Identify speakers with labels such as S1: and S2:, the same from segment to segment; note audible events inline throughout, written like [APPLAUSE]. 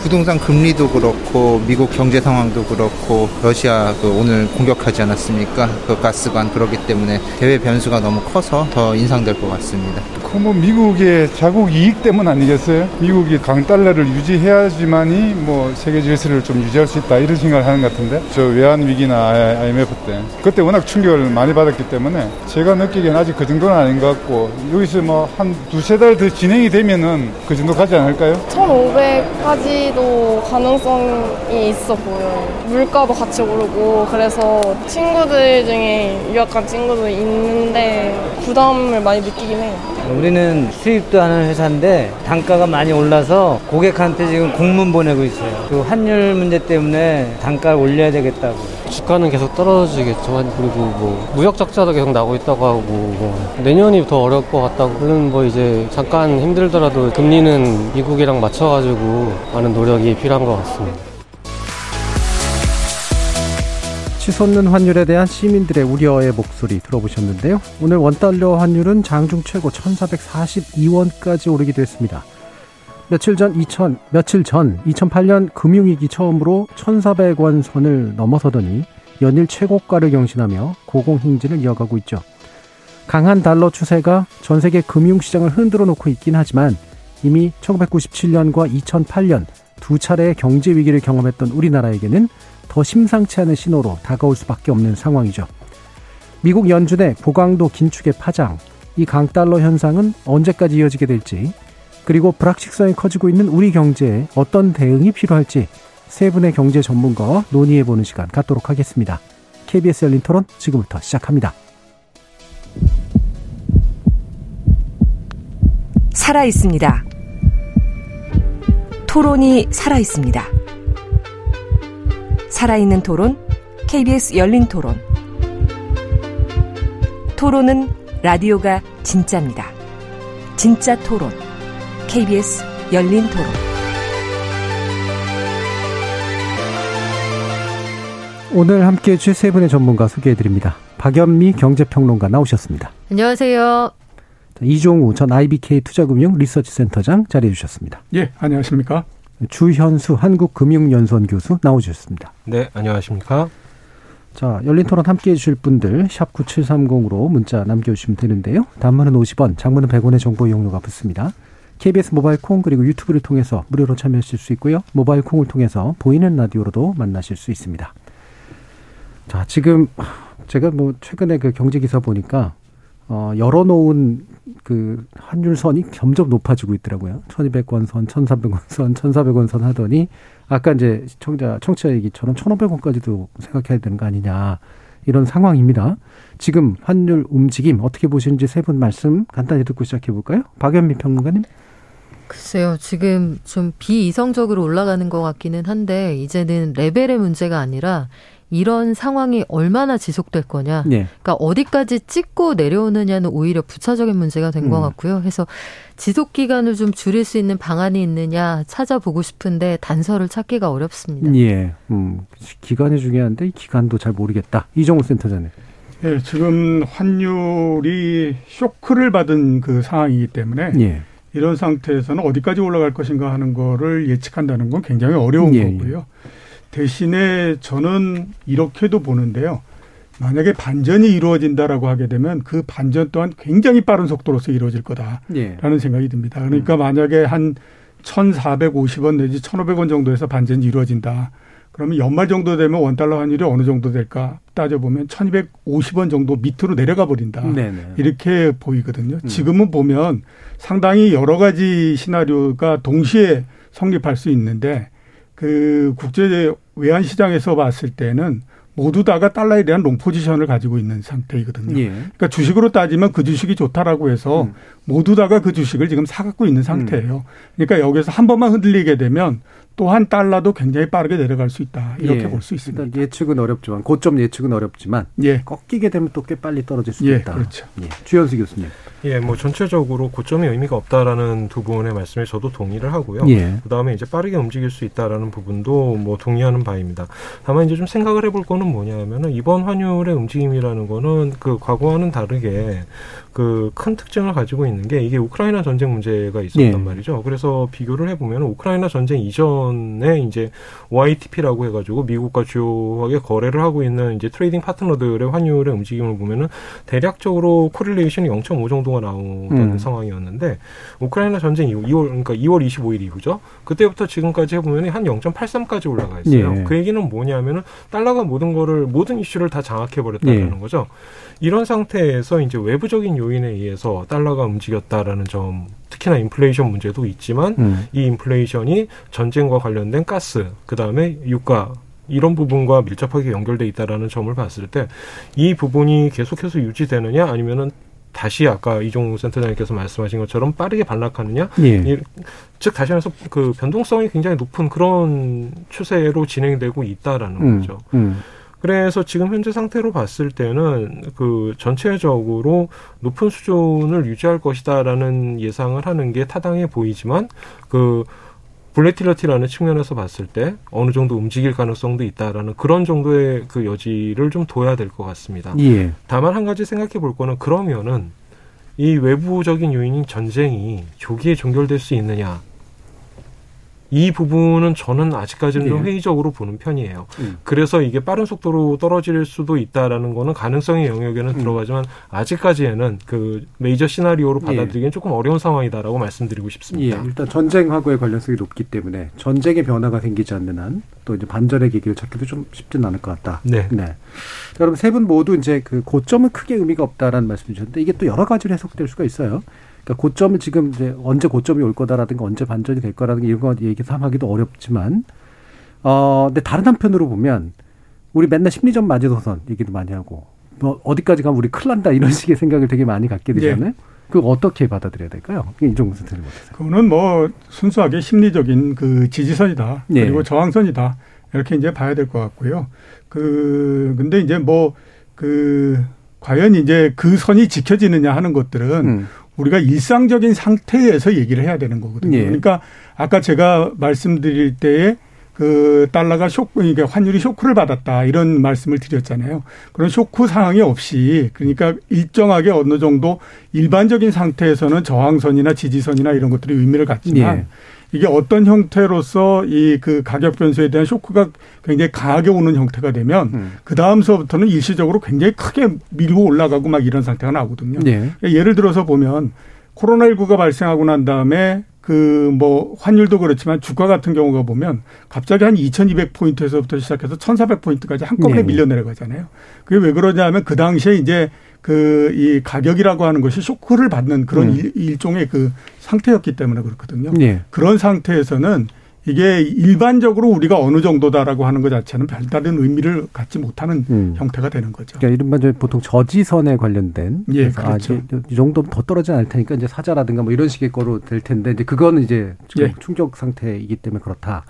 S1: 부동산 금리도 그렇고 미국 경제 상황도 그렇고 러시아 그 오늘 공격하지 않았습니까? 그 가스관 그렇기 때문에 대외 변수가 너무 커서 더 인상될 것 같습니다.
S2: 그뭐 미국의 자국 이익 때문 아니겠어요? 미국이 강달러를 유지해야지만이 뭐 세계 질서를 좀 유지할 수 있다 이런 생각을 하는 것 같은데 저 외환 위기나 IMF 때 그때 워낙 충격을 많이 받았기 때문에 제가 느끼기엔 아직 그 정도는 아닌 것 같고 여기서 뭐 한 두세 달 더 진행이 되면은 그 정도 가지 않을까요?
S3: 1,500까지 도 가능성이 있어 보여요. 물가도 같이 오르고 그래서 친구들 중에 유학 간 친구도 있는데 부담을 많이 느끼긴 해요.
S4: 우리는 수입도 하는 회사인데 단가가 많이 올라서 고객한테 지금 공문 보내고 있어요. 그 환율 문제 때문에 단가를 올려야 되겠다고.
S5: 주가는 계속 떨어지겠죠. 그리고 뭐 무역 적자도 계속 나고 있다고 하고 뭐 내년이 더 어려울 것 같다고. 물론 뭐 이제 잠깐 힘들더라도 금리는 미국이랑 맞춰가지고 많은 노력이 필요한 것 같습니다.
S6: 치솟는 환율에 대한 시민들의 우려의 목소리 들어보셨는데요. 오늘 원달러 환율은 장중 최고 1442원까지 오르기도 했습니다. 며칠 전 2000, 며칠 전 2008년 금융위기 처음으로 1,400원 선을 넘어서더니 연일 최고가를 경신하며 고공행진을 이어가고 있죠. 강한 달러 추세가 전 세계 금융시장을 흔들어 놓고 있긴 하지만 이미 1997년과 2008년 두 차례의 경제 위기를 경험했던 우리나라에게는 더 심상치 않은 신호로 다가올 수밖에 없는 상황이죠. 미국 연준의 고강도 긴축의 파장, 이 강달러 현상은 언제까지 이어지게 될지, 그리고 불확실성이 커지고 있는 우리 경제에 어떤 대응이 필요할지 세 분의 경제 전문가와 논의해보는 시간 갖도록 하겠습니다. KBS 열린 토론 지금부터 시작합니다.
S7: 살아 있습니다. 토론이 살아 있습니다. 살아있는 토론, KBS 열린 토론. 토론은 라디오가 진짜입니다. 진짜 토론, KBS 열린 토론.
S6: 오늘 함께 해주실 세 분의 전문가 소개해 드립니다. 박연미 경제평론가 나오셨습니다.
S8: 안녕하세요.
S6: 이종우 전 IBK 투자금융 리서치센터장 자리해 주셨습니다.
S2: 예, 안녕하십니까?
S6: 주현수 한국금융연수원 교수 나오셨습니다.
S5: 네, 안녕하십니까?
S6: 자, 열린 토론 함께 해주실 분들 샵 9730으로 문자 남겨주시면 되는데요. 단문은 50원, 장문은 100원의 정보 이용료가 붙습니다. KBS 모바일 콩 그리고 유튜브를 통해서 무료로 참여하실 수 있고요. 모바일 콩을 통해서 보이는 라디오로도 만나실 수 있습니다. 자, 지금 제가 뭐 최근에 그 경제 기사 보니까 어, 열어놓은 그 환율선이 점점 높아지고 있더라고요. 1200원 선, 1300원 선, 1400원 선 하더니 아까 이제 시청자, 청취자 얘기처럼 1500원까지도 생각해야 되는 거 아니냐. 이런 상황입니다. 지금 환율 움직임 어떻게 보시는지 세 분 말씀 간단히 듣고 시작해 볼까요? 박연미 평론가님.
S8: 글쎄요, 지금 좀 비이성적으로 올라가는 것 같기는 한데, 이제는 레벨의 문제가 아니라, 이런 상황이 얼마나 지속될 거냐.
S6: 네.
S8: 그러니까 어디까지 찍고 내려오느냐는 오히려 부차적인 문제가 된것
S6: 음.
S8: 같고요. 그래서 지속 기간을 좀 줄일 수 있는 방안이 있느냐 찾아보고 싶은데 단서를 찾기가 어렵습니다.
S6: 예. 음, 기간이 중요한데 이 기간도 잘 모르겠다. 이정우 센터장님.
S2: 예, 지금 환율이 쇼크를 받은 그 상황이기 때문에
S6: 예.
S2: 이런 상태에서는 어디까지 올라갈 것인가 하는 거를 예측한다는 건 굉장히 어려운
S6: 예, 예.
S2: 거고요. 대신에 저는 이렇게도 보는데요. 만약에 반전이 이루어진다라고 하게 되면 그 반전 또한 굉장히 빠른 속도로서 이루어질 거다라는
S6: 예.
S2: 생각이 듭니다. 그러니까 만약에 한 1,450원 내지 1,500원 정도에서 반전이 이루어진다. 그러면 연말 정도 되면 원달러 환율이 어느 정도 될까 따져보면 1250원 정도 밑으로 내려가 버린다.
S6: 네네.
S2: 이렇게 보이거든요.
S6: 음.
S2: 지금은 보면 상당히 여러 가지 시나리오가 동시에 성립할 수 있는데 그 국제 외환 시장에서 봤을 때는 모두 다가 달러에 대한 롱 포지션을 가지고 있는 상태이거든요.
S6: 예.
S2: 그러니까 주식으로 따지면 그 주식이 좋다라고 해서
S6: 음.
S9: 모두 다가 그 주식을 지금 사갖고 있는 상태예요. 그러니까 여기서 한 번만 흔들리게 되면 또 한 달러도 굉장히 빠르게 내려갈 수 있다. 이렇게
S6: 예.
S9: 볼수 있습니다.
S6: 일단 예측은 어렵지만 고점 예측은 어렵지만
S9: 예.
S6: 꺾이게 되면 또 꽤 빨리 떨어질 수도
S9: 예,
S6: 있다.
S9: 그렇죠.
S6: 예. 주현수 교수님.
S10: 예, 뭐 전체적으로 고점이 의미가 없다라는 두 분의 말씀에 저도 동의를 하고요.
S6: 예.
S10: 그다음에 이제 빠르게 움직일 수 있다라는 부분도 뭐 동의하는 바입니다. 다만 이제 좀 생각을 해볼 거는 뭐냐면은 이번 환율의 움직임이라는 거는 그 과거와는 다르게 그 큰 특징을 가지고 있는 게 이게 우크라이나 전쟁 문제가 있었단
S6: 예.
S10: 말이죠. 그래서 비교를 해보면 우크라이나 전쟁 이전에 이제 OITP라고 해가지고 미국과 주요하게 거래를 하고 있는 이제 trading partner들의 환율의 움직임을 보면은 대략적으로 correlation이 0.5 정도가 나오던
S6: 음.
S10: 상황이었는데 우크라이나 전쟁 이후 2월 그러니까 2월 25일 이후죠. 그때부터 지금까지 해보면 한 0.83까지 올라가 있어요.
S6: 예.
S10: 그 얘기는 뭐냐면은 달러가 모든 거를 모든 이슈를 다 장악해 버렸다는
S6: 예.
S10: 거죠. 이런 상태에서 이제 외부적인 요인에 의해서 달러가 움직였다라는 점, 특히나 인플레이션 문제도 있지만
S6: 음.
S10: 이 인플레이션이 전쟁과 관련된 가스, 그 다음에 유가 이런 부분과 밀접하게 연결돼 있다라는 점을 봤을 때 이 부분이 계속해서 유지되느냐 아니면은 다시 아까 이종우 센터장님께서 말씀하신 것처럼 빠르게 반락하느냐
S6: 예.
S10: 이- 즉 다시 말해서 그 변동성이 굉장히 높은 그런 추세로 진행되고 있다라는
S6: 음.
S10: 거죠.
S6: 음.
S10: 그래서 지금 현재 상태로 봤을 때는 그 전체적으로 높은 수준을 유지할 것이다라는 예상을 하는 게 타당해 보이지만 그 볼레틸러티라는 측면에서 봤을 때 어느 정도 움직일 가능성도 있다라는 그런 정도의 그 여지를 좀 둬야 될 것 같습니다.
S6: 예.
S10: 다만 한 가지 생각해 볼 거는 그러면은 이 외부적인 요인인 전쟁이 조기에 종결될 수 있느냐. 이 부분은 저는 아직까지는 좀
S6: 예.
S10: 회의적으로 보는 편이에요.
S6: 음.
S10: 그래서 이게 빠른 속도로 떨어질 수도 있다라는 거는 가능성의 영역에는
S6: 음.
S10: 들어가지만 아직까지는 그 메이저 시나리오로
S6: 예.
S10: 받아들이기엔 조금 어려운 상황이다라고 말씀드리고
S6: 예,
S10: 싶습니다.
S6: 일단 전쟁하고의 관련성이 높기 때문에 전쟁의 변화가 생기지 않는 한 또 이제 반전의 계기를 찾기도 좀 쉽지는 않을 것 같다.
S10: 네.
S6: 자, 여러분 세분 모두 이제 그 고점은 크게 의미가 없다라는 말씀 주셨는데 이게 또 여러 가지로 해석될 수가 있어요. 그러니까 고점을 지금 이제 언제 고점이 올 거다라든가 언제 반전이 될 거라든가 이런 거 얘기 삼하기도 어렵지만 어 근데 다른 한편으로 보면 우리 맨날 심리전 마지노선 얘기도 많이 하고 뭐 어디까지 가면 우리 큰일 난다 이런 식의 생각을 되게 많이 갖게 되잖아요. 그거 어떻게 받아들여야 될까요? 이종훈 선생님 어떠세요?
S9: 그거는 뭐 순수하게 심리적인 그 지지선이다.
S6: 예.
S9: 그리고 저항선이다. 이렇게 이제 봐야 될 것 같고요. 그 근데 이제 뭐 그 과연 이제 그 선이 지켜지느냐 하는 것들은
S6: 음.
S9: 우리가 일상적인 상태에서 얘기를 해야 되는 거거든요.
S6: 예.
S9: 그러니까 아까 제가 말씀드릴 때에 그 달러가 쇼크, 그러니까 환율이 쇼크를 받았다 이런 말씀을 드렸잖아요. 그런 쇼크 상황이 없이 그러니까 일정하게 어느 정도 일반적인 상태에서는 저항선이나 지지선이나 이런 것들이 의미를 갖지만
S6: 예.
S9: 이게 어떤 형태로서 이 그 가격 변수에 대한 쇼크가 굉장히 강하게 오는 형태가 되면
S6: 음.
S9: 그 다음서부터는 일시적으로 굉장히 크게 밀고 올라가고 막 이런 상태가 나거든요.
S6: 예.
S9: 예를 들어서 보면 코로나19가 발생하고 난 다음에 그 뭐 환율도 그렇지만 주가 같은 경우가 보면 갑자기 한 2200포인트에서부터 시작해서 1400포인트까지 한꺼번에
S6: 네.
S9: 밀려 내려가잖아요. 그게 왜 그러냐면 그 당시에 이제 그 이 가격이라고 하는 것이 쇼크를 받는 그런
S6: 음.
S9: 일, 일종의 그 상태였기 때문에 그렇거든요.
S6: 예.
S9: 그런 상태에서는 이게 일반적으로 우리가 어느 정도다라고 하는 것 자체는 별다른 의미를 갖지 못하는
S6: 음.
S9: 형태가 되는 거죠.
S6: 그러니까 이른바 보통 저지선에 관련된
S9: 예,
S6: 아,
S9: 그렇죠.
S6: 이제 이 정도면 더 떨어지지 않을 테니까 이제 사자라든가 뭐 이런 식의 거로 될 텐데 이제 그거는 이제
S9: 예.
S6: 충격 상태이기 때문에 그렇다.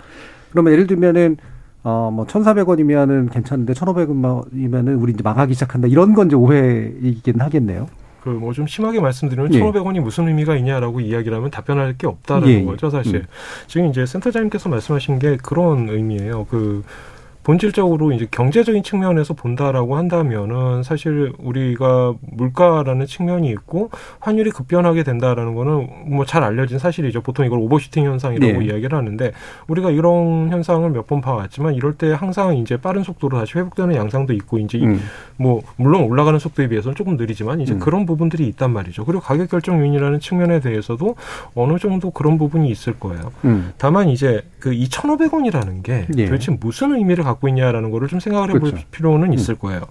S6: 그러면 예를 들면은 어뭐 1,400원이면은 괜찮은데 1,500원이면은 우리 이제 망하기 시작한다. 이런 건 이제 오해이긴 하겠네요.
S10: 그 뭐 좀 심하게 말씀드리면
S6: 예.
S10: 1,500원이 무슨 의미가 있냐라고 이야기를 하면 답변할 게 없다라는
S6: 예, 예.
S10: 거죠, 사실.
S6: 음.
S10: 지금 이제 센터장님께서 말씀하신 게 그런 의미예요. 그 본질적으로 이제 경제적인 측면에서 본다라고 한다면은 사실 우리가 물가라는 측면이 있고 환율이 급변하게 된다라는 거는 뭐 잘 알려진 사실이죠. 보통 이걸 오버슈팅 현상이라고
S6: 네.
S10: 이야기를 하는데 우리가 이런 현상을 몇 번 봐왔지만 이럴 때 항상 이제 빠른 속도로 다시 회복되는 양상도 있고 이제 이-
S6: 음.
S10: 뭐 물론 올라가는 속도에 비해서는 조금 느리지만 이제
S6: 음.
S10: 그런 부분들이 있단 말이죠. 그리고 가격 결정 요인이라는 측면에 대해서도 어느 정도 그런 부분이 있을 거예요.
S6: 음.
S10: 다만 이제 그 2,500원이라는 게
S6: 예.
S10: 도대체 무슨 의미를 갖고 있냐라는 거를 좀 생각을 해볼
S6: 그렇죠.
S10: 필요는 있을 거예요.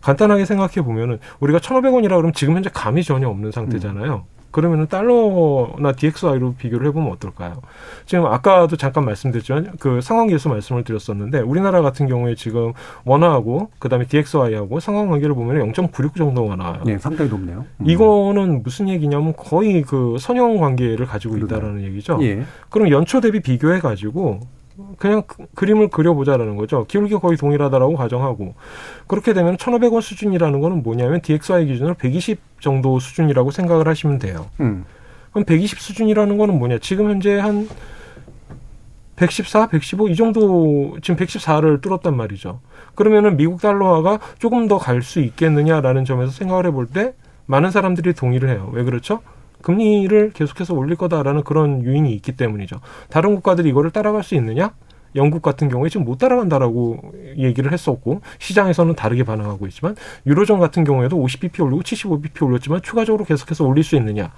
S10: 간단하게 생각해 보면은 우리가 1,500원이라 그러면 지금 현재 감이 전혀 없는 상태잖아요. 그러면은 달러나 DXY로 비교를 해보면 어떨까요? 지금 아까도 잠깐 말씀드렸지만 그 상황계수 말씀을 드렸었는데 우리나라 같은 경우에 지금 원화하고 그다음에 DXY하고 상황관계를 보면 0.96 정도가 나와요.
S6: 네, 상당히 높네요.
S10: 음. 이거는 무슨 얘기냐면 거의 그 선형 관계를 가지고 있다라는 얘기죠.
S6: 예.
S10: 그럼 연초 대비 비교해 가지고 그냥 그, 그림을 그려보자라는 거죠. 기울기가 거의 동일하다라고 가정하고 그렇게 되면 1,500원 수준이라는 거는 뭐냐면 DXY 기준으로 120 정도 수준이라고 생각을 하시면 돼요.
S6: 음.
S10: 그럼 120 수준이라는 거는 뭐냐? 지금 현재 한 114, 115이 정도 지금 114를 뚫었단 말이죠. 그러면은 미국 달러화가 조금 더 갈 수 있겠느냐라는 점에서 생각을 해볼 때 많은 사람들이 동의를 해요. 왜 그렇죠? 금리를 계속해서 올릴 거다라는 그런 유인이 있기 때문이죠. 다른 국가들이 이거를 따라갈 수 있느냐? 영국 같은 경우에 지금 못 따라간다라고 얘기를 했었고 시장에서는 다르게 반응하고 있지만 유로존 같은 경우에도 50bp 올리고 75bp 올렸지만 추가적으로 계속해서 올릴 수 있느냐?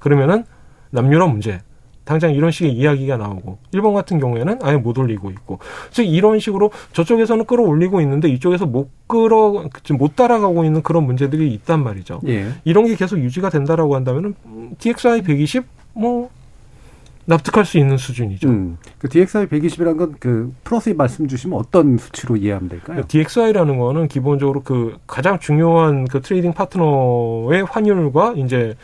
S10: 그러면은 남유럽 문제 당장 이런 식의 이야기가 나오고 일본 같은 경우에는 아예 못 올리고 있고 즉 이런 식으로 저쪽에서는 끌어올리고 있는데 이쪽에서 못 끌어 못 따라가고 있는 그런 문제들이 있단 말이죠.
S6: 예.
S10: 이런 게 계속 유지가 된다라고 한다면은 DXY 120뭐 납득할 수 있는 수준이죠.
S6: 음. 그 DXY 120이라는 건그 플러스 말씀 주시면 어떤 수치로 이해하면 될까요?
S10: DXY라는 거는 기본적으로 그 가장 중요한 그 trading partner의 환율과 이제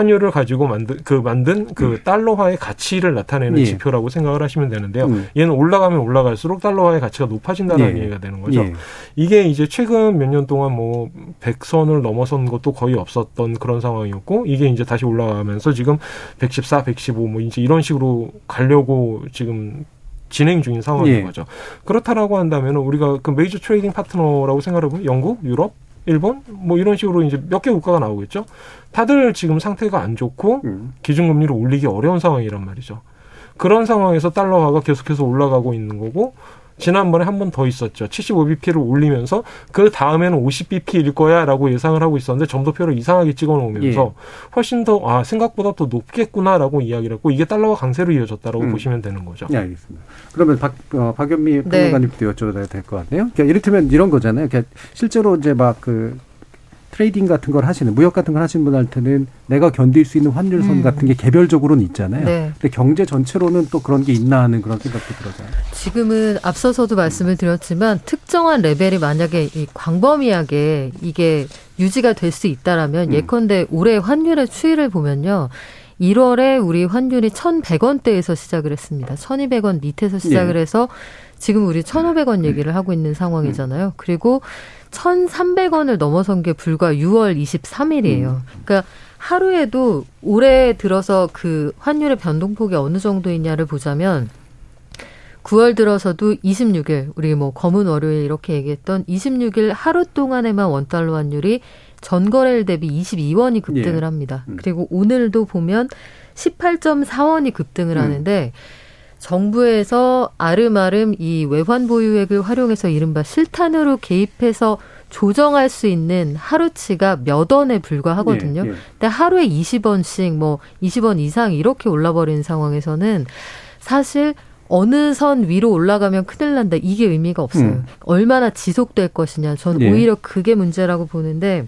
S10: 환율을 가지고 만든 그 만든 그
S6: 음.
S10: 달러화의 가치를 나타내는
S6: 예.
S10: 지표라고 생각을 하시면 되는데요.
S6: 음.
S10: 얘는 올라가면 올라갈수록 달러화의 가치가 높아진다는
S6: 예.
S10: 얘기가 되는 거죠.
S6: 예.
S10: 이게 이제 최근 몇 년 동안 뭐 100선을 넘어선 것도 거의 없었던 그런 상황이었고 이게 이제 다시 올라가면서 지금 114, 115 뭐 이제 이런 식으로 가려고 지금 진행 중인 상황인
S6: 예.
S10: 거죠. 그렇다라고 한다면 우리가 그 major trading partner라고 생각해보면 영국, 유럽, 일본 뭐 이런 식으로 이제 몇 개 국가가 나오겠죠. 다들 지금 상태가 안 좋고
S6: 음.
S10: 기준금리를 올리기 어려운 상황이란 말이죠. 그런 상황에서 달러화가 계속해서 올라가고 있는 거고 지난번에 한 번 더 있었죠. 75bp를 올리면서 그 다음에는 50bp일 거야라고 예상을 하고 있었는데 점도표를 이상하게 찍어놓으면서 훨씬 더 아 생각보다 더 높겠구나라고 이야기를 했고 이게 달러화 강세로 이어졌다라고
S6: 음.
S10: 보시면 되는 거죠.
S6: 네, 알겠습니다. 그러면 박, 어, 박연미
S8: 네.
S6: 평론가님도 여쭤봐야 될것 같네요. 그러니까 이를테면 이런 거잖아요. 그러니까 실제로 이제 막그 trading 같은 걸 하시는 무역 같은 걸 하시는 분한테는 내가 견딜 수 있는 환율선
S8: 음.
S6: 같은 게 개별적으로는 있잖아요.
S8: 네.
S6: 근데 경제 전체로는 또 그런 게 있나 하는 그런 생각도 들어요.
S8: 지금은 앞서서도 말씀을 드렸지만 특정한 레벨이 만약에 이 광범위하게 이게 유지가 될 수 있다라면
S6: 음.
S8: 예컨대 올해 환율의 추이를 보면요. 1월에 우리 환율이 1,100원대에서 시작을 했습니다. 1,200원 밑에서 시작을
S6: 예.
S8: 해서 지금 우리 1,500원 얘기를 하고 있는 상황이잖아요. 그리고 1,300원을 넘어선 게 불과 6월 23일이에요. 그러니까 하루에도 올해 들어서 그 환율의 변동폭이 어느 정도이냐를 보자면 9월 들어서도 26일 우리 뭐 검은 월요일 이렇게 얘기했던 26일 하루 동안에만 원달러 환율이 전거래일 대비 22원이 급등을
S6: 예.
S8: 합니다.
S6: 음.
S8: 그리고 오늘도 보면 18.4원이 급등을
S6: 음.
S8: 하는데 정부에서 아름아름 이 외환 보유액을 활용해서 이른바 실탄으로 개입해서 조정할 수 있는 하루치가 몇 원에 불과하거든요.
S6: 예, 예.
S8: 근데 하루에 20원씩 뭐 20원 이상 이렇게 올라버리는 상황에서는 사실 어느 선 위로 올라가면 큰일 난다. 이게 의미가 없어요.
S6: 음.
S8: 얼마나 지속될 것이냐. 저는
S6: 예.
S8: 오히려 그게 문제라고 보는데